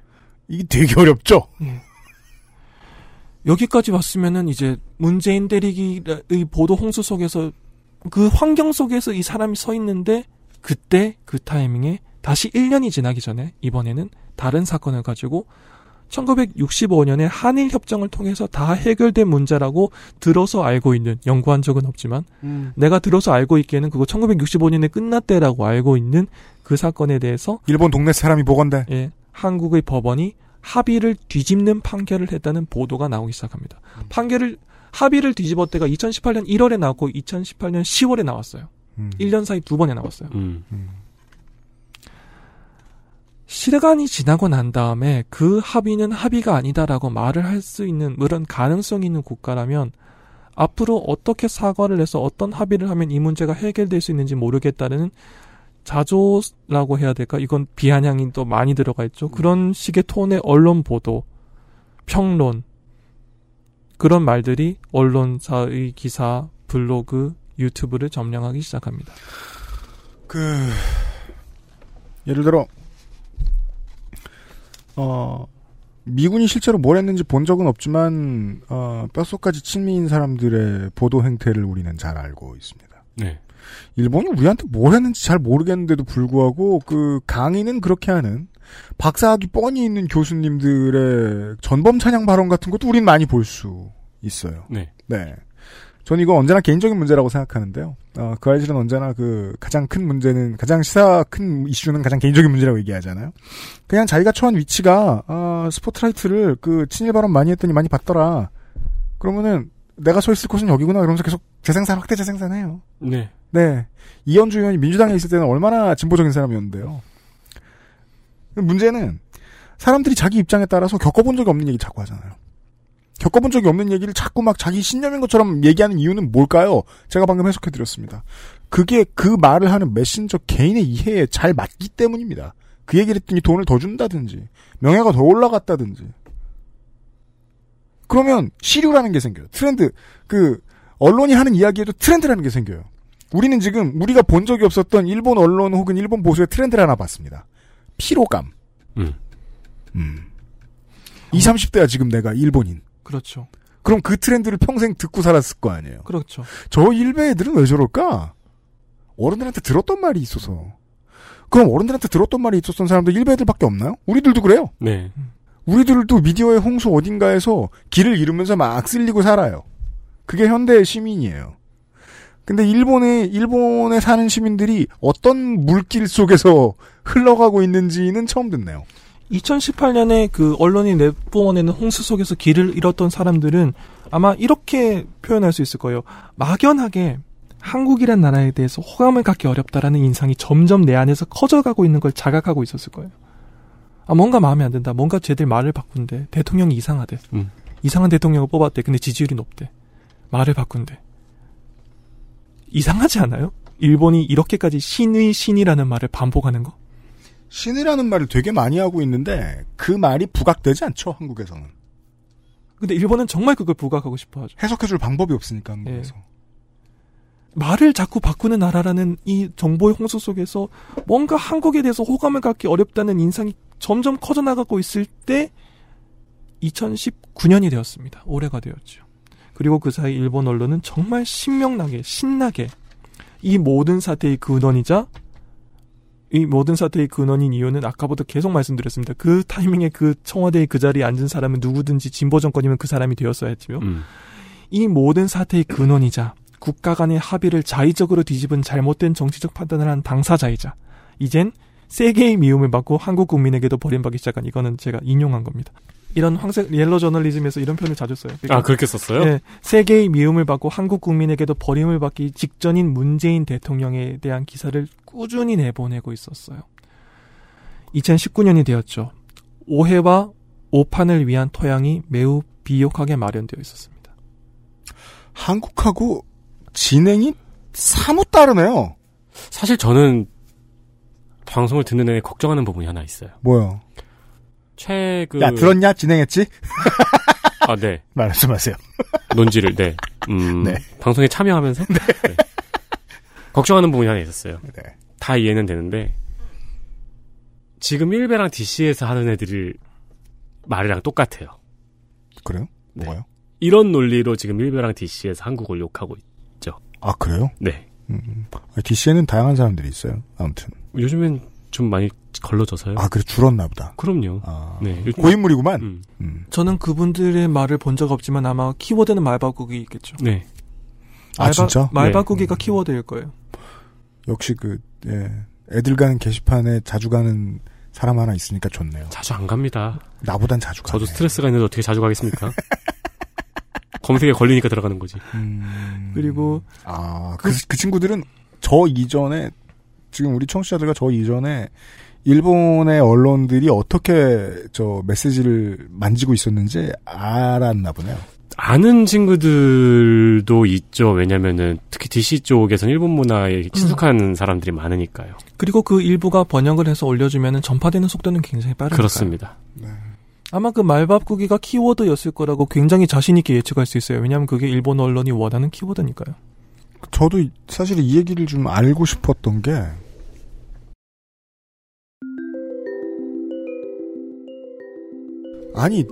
이게 되게 어렵죠? 여기까지 왔으면은 이제 문재인 대리기의 보도 홍수 속에서 그 환경 속에서 이 사람이 서 있는데 그때 그 타이밍에 다시 1년이 지나기 전에 이번에는 다른 사건을 가지고 1965년에 한일 협정을 통해서 다 해결된 문제라고 들어서 알고 있는 연구한 적은 없지만 음. 내가 들어서 알고 있기에는 그거 1965년에 끝났대라고 알고 있는 그 사건에 대해서 일본 동네 사람이 보건대. 예, 한국의 법원이 합의를 뒤집는 판결을 했다는 보도가 나오기 시작합니다. 판결을 합의를 뒤집었대가 2018년 1월에 나왔고 2018년 10월에 나왔어요. 1년 사이 두 번에 나왔어요. 음. 시간이 지나고 난 다음에 그 합의는 합의가 아니다라고 말을 할 수 있는 그런 가능성 있는 국가라면 앞으로 어떻게 사과를 해서 어떤 합의를 하면 이 문제가 해결될 수 있는지 모르겠다는 자조라고 해야 될까? 이건 비아냥이 또 많이 들어가 있죠. 그런 식의 톤의 언론 보도, 평론, 그런 말들이 언론사의 기사, 블로그, 유튜브를 점령하기 시작합니다. 그 예를 들어 어 미군이 실제로 뭘 했는지 본 적은 없지만 어 뼛속까지 친미인 사람들의 보도 행태를 우리는 잘 알고 있습니다. 네. 일본이 우리한테 뭘 했는지 잘 모르겠는데도 불구하고 그 강의는 그렇게 하는 박사학위 뻔히 있는 교수님들의 전범 찬양 발언 같은 것도 우린 많이 볼 수 있어요. 네. 네. 저는 이거 언제나 개인적인 문제라고 생각하는데요. 어, 그 아이들은 언제나 그 가장 큰 문제는 가장 시사 큰 이슈는 가장 개인적인 문제라고 얘기하잖아요. 그냥 자기가 처한 위치가 어, 스포트라이트를 그 친일 발언 많이 했더니 많이 받더라. 그러면은 내가 서 있을 곳은 여기구나. 그러면서 계속 재생산 확대 재생산해요. 네. 네. 이현주 의원이 민주당에 있을 때는 얼마나 진보적인 사람이었는데요. 문제는 사람들이 자기 입장에 따라서 겪어본 적이 없는 얘기 자꾸 하잖아요. 겪어본 적이 없는 얘기를 자꾸 막 자기 신념인 것처럼 얘기하는 이유는 뭘까요? 제가 방금 해석해드렸습니다. 그게 그 말을 하는 메신저 개인의 이해에 잘 맞기 때문입니다. 그 얘기를 했더니 돈을 더 준다든지, 명예가 더 올라갔다든지. 그러면 시류라는 게 생겨요. 트렌드, 그, 언론이 하는 이야기에도 트렌드라는 게 생겨요. 우리는 지금 우리가 본 적이 없었던 일본 언론 혹은 일본 보수의 트렌드를 하나 봤습니다. 피로감. 음. 음. 20, 30대야 지금 내가 일본인. 그렇죠. 그럼 그 트렌드를 평생 듣고 살았을 거 아니에요. 그렇죠. 저 일베 애들은 왜 저럴까? 어른들한테 들었던 말이 있어서. 그럼 어른들한테 들었던 말이 있었던 사람도 일베 애들밖에 없나요? 우리들도 그래요. 네. 우리들도 미디어의 홍수 어딘가에서 길을 잃으면서 막 쓸리고 살아요. 그게 현대의 시민이에요. 근데 일본에 일본에 사는 시민들이 어떤 물길 속에서 흘러가고 있는지는 처음 듣네요. 2018년에 그 언론이 내뿜어내는 홍수 속에서 길을 잃었던 사람들은 아마 이렇게 표현할 수 있을 거예요. 막연하게 한국이란 나라에 대해서 호감을 갖기 어렵다라는 인상이 점점 내 안에서 커져가고 있는 걸 자각하고 있었을 거예요. 아, 뭔가 마음에 안 든다. 뭔가 쟤들 말을 바꾼대. 대통령이 이상하대. 음. 이상한 대통령을 뽑았대. 근데 지지율이 높대. 말을 바꾼대. 이상하지 않아요? 일본이 이렇게까지 신의 신이라는 말을 반복하는 거? 신이라는 말을 되게 많이 하고 있는데 그 말이 부각되지 않죠 한국에서는. 근데 일본은 정말 그걸 부각하고 싶어 하죠. 해석해줄 방법이 없으니까 한국에서. 말을 자꾸 바꾸는 나라라는 이 정보의 홍수 속에서 뭔가 한국에 대해서 호감을 갖기 어렵다는 인상이 점점 커져나가고 있을 때 2019년이 되었습니다. 올해가 되었죠. 그리고 그 사이 일본 언론은 정말 신명나게 신나게 이 모든 사태의 근원이자 이 모든 사태의 근원인 이유는 아까부터 계속 말씀드렸습니다. 그 타이밍에 그 청와대의 그 자리에 앉은 사람은 누구든지 진보 정권이면 그 사람이 되었어야 했지요. 음. 이 모든 사태의 근원이자 국가 간의 합의를 자의적으로 뒤집은 잘못된 정치적 판단을 한 당사자이자 이젠 세계의 미움을 받고 한국 국민에게도 버림받기 시작한 이거는 제가 인용한 겁니다. 이런 황색 옐로 저널리즘에서 이런 표현을 자주 써요. 아, 그렇게 썼어요? 네, 세계의 미움을 받고 한국 국민에게도 버림을 받기 직전인 문재인 대통령에 대한 기사를 꾸준히 내보내고 있었어요. 2019년이 되었죠. 오해와 오판을 위한 토양이 매우 비옥하게 마련되어 있었습니다. 한국하고 진행이 사뭇 다르네요. 사실 저는 방송을 듣는 내내 걱정하는 부분이 하나 있어요. 뭐요? 최근 야 들었냐? 진행했지? 아, 네. 말씀하세요. 논지를 네. 음, 네. 방송에 참여하면서 네. 걱정하는 부분이 하나 있었어요. 네. 다 이해는 되는데 지금 1배랑 DC에서 하는 애들이 말이랑 똑같아요. 그래요? 네. 뭐요? 이런 논리로 지금 1배랑 DC에서 한국을 욕하고 있죠. 아 그래요? 네. 음, DC에는 다양한 사람들이 있어요. 아무튼. 요즘엔 좀 많이 걸러져서요. 아 그래 줄었나 보다. 그럼요. 네. 요즘- 고인물이구만. 음. 저는 그분들의 말을 본 적 없지만 아마 키워드는 말 바꾸기 있겠죠. 네. 아, 말 바- 진짜? 말 네. 바꾸기가 키워드일 거예요. 역시 그 예, 애들 가는 게시판에 자주 가는 사람 하나 있으니까 좋네요. 자주 안 갑니다. 나보단 자주 가. 저도 스트레스가 있는데 어떻게 자주 가겠습니까? 검색에 걸리니까 들어가는 거지. 그리고 아, 그, 그 친구들은 저 이전에 지금 우리 청취자들과 저 이전에 일본의 언론들이 어떻게 저 메시지를 만지고 있었는지 알았나 보네요. 아는 친구들도 있죠. 왜냐면은 특히 DC 쪽에서는 일본 문화에 친숙한 사람들이 많으니까요. 그리고 그 일부가 번역을 해서 올려주면은 전파되는 속도는 굉장히 빠르니까. 그렇습니다. 아마 그말 바꾸기가 키워드였을 거라고 굉장히 자신 있게 예측할 수 있어요. 왜냐하면 그게 일본 언론이 원하는 키워드니까요. 저도 이- 사실 이 얘기를 좀 알고 싶었던 게 아니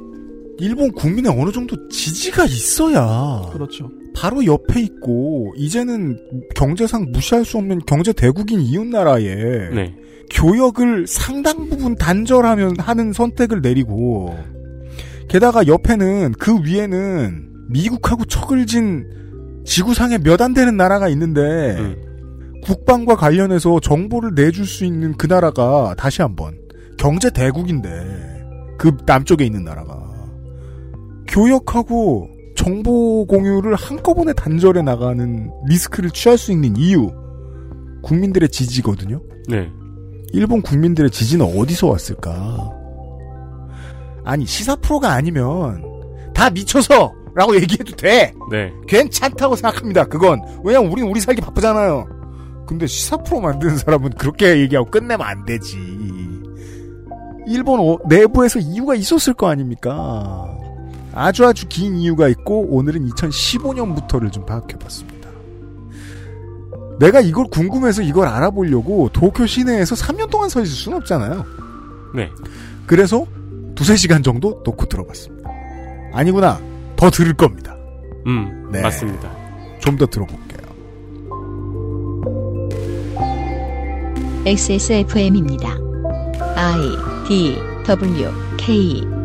일본 국민의 어느 정도 지지가 있어야 그렇죠. 바로 옆에 있고 이제는 경제상 무시할 수 없는 경제 대국인 이웃 나라에 네. 교역을 상당 부분 단절하면 하는 선택을 내리고 게다가 옆에는 그 위에는 미국하고 척을 진 지구상에 몇 안 되는 나라가 있는데 국방과 관련해서 정보를 내줄 수 있는 그 나라가 다시 한번 경제 대국인데 그 남쪽에 있는 나라가 교역하고 정보 공유를 한꺼번에 단절해 나가는 리스크를 취할 수 있는 이유 국민들의 지지거든요. 네. 일본 국민들의 지지는 어디서 왔을까? 아니 시사 프로가 아니면 다 미쳐서 라고 얘기해도 돼. 네. 괜찮다고 생각합니다. 그건 왜냐면 우린 우리 살기 바쁘잖아요. 근데 시사 프로 만드는 사람은 그렇게 얘기하고 끝내면 안 되지. 일본 어- 내부에서 이유가 있었을 거 아닙니까? 아주 아주 긴 이유가 있고 오늘은 2015년부터를 좀 파악해봤습니다. 내가 이걸 궁금해서 이걸 알아보려고 도쿄 시내에서 3년 동안 서 있을 수는 없잖아요. 네. 그래서 두세 시간 정도 놓고 들어봤습니다. 아니구나. 더 들을 겁니다. 음, 네. 맞습니다. 좀 더 들어볼게요. XSFM입니다. I D W K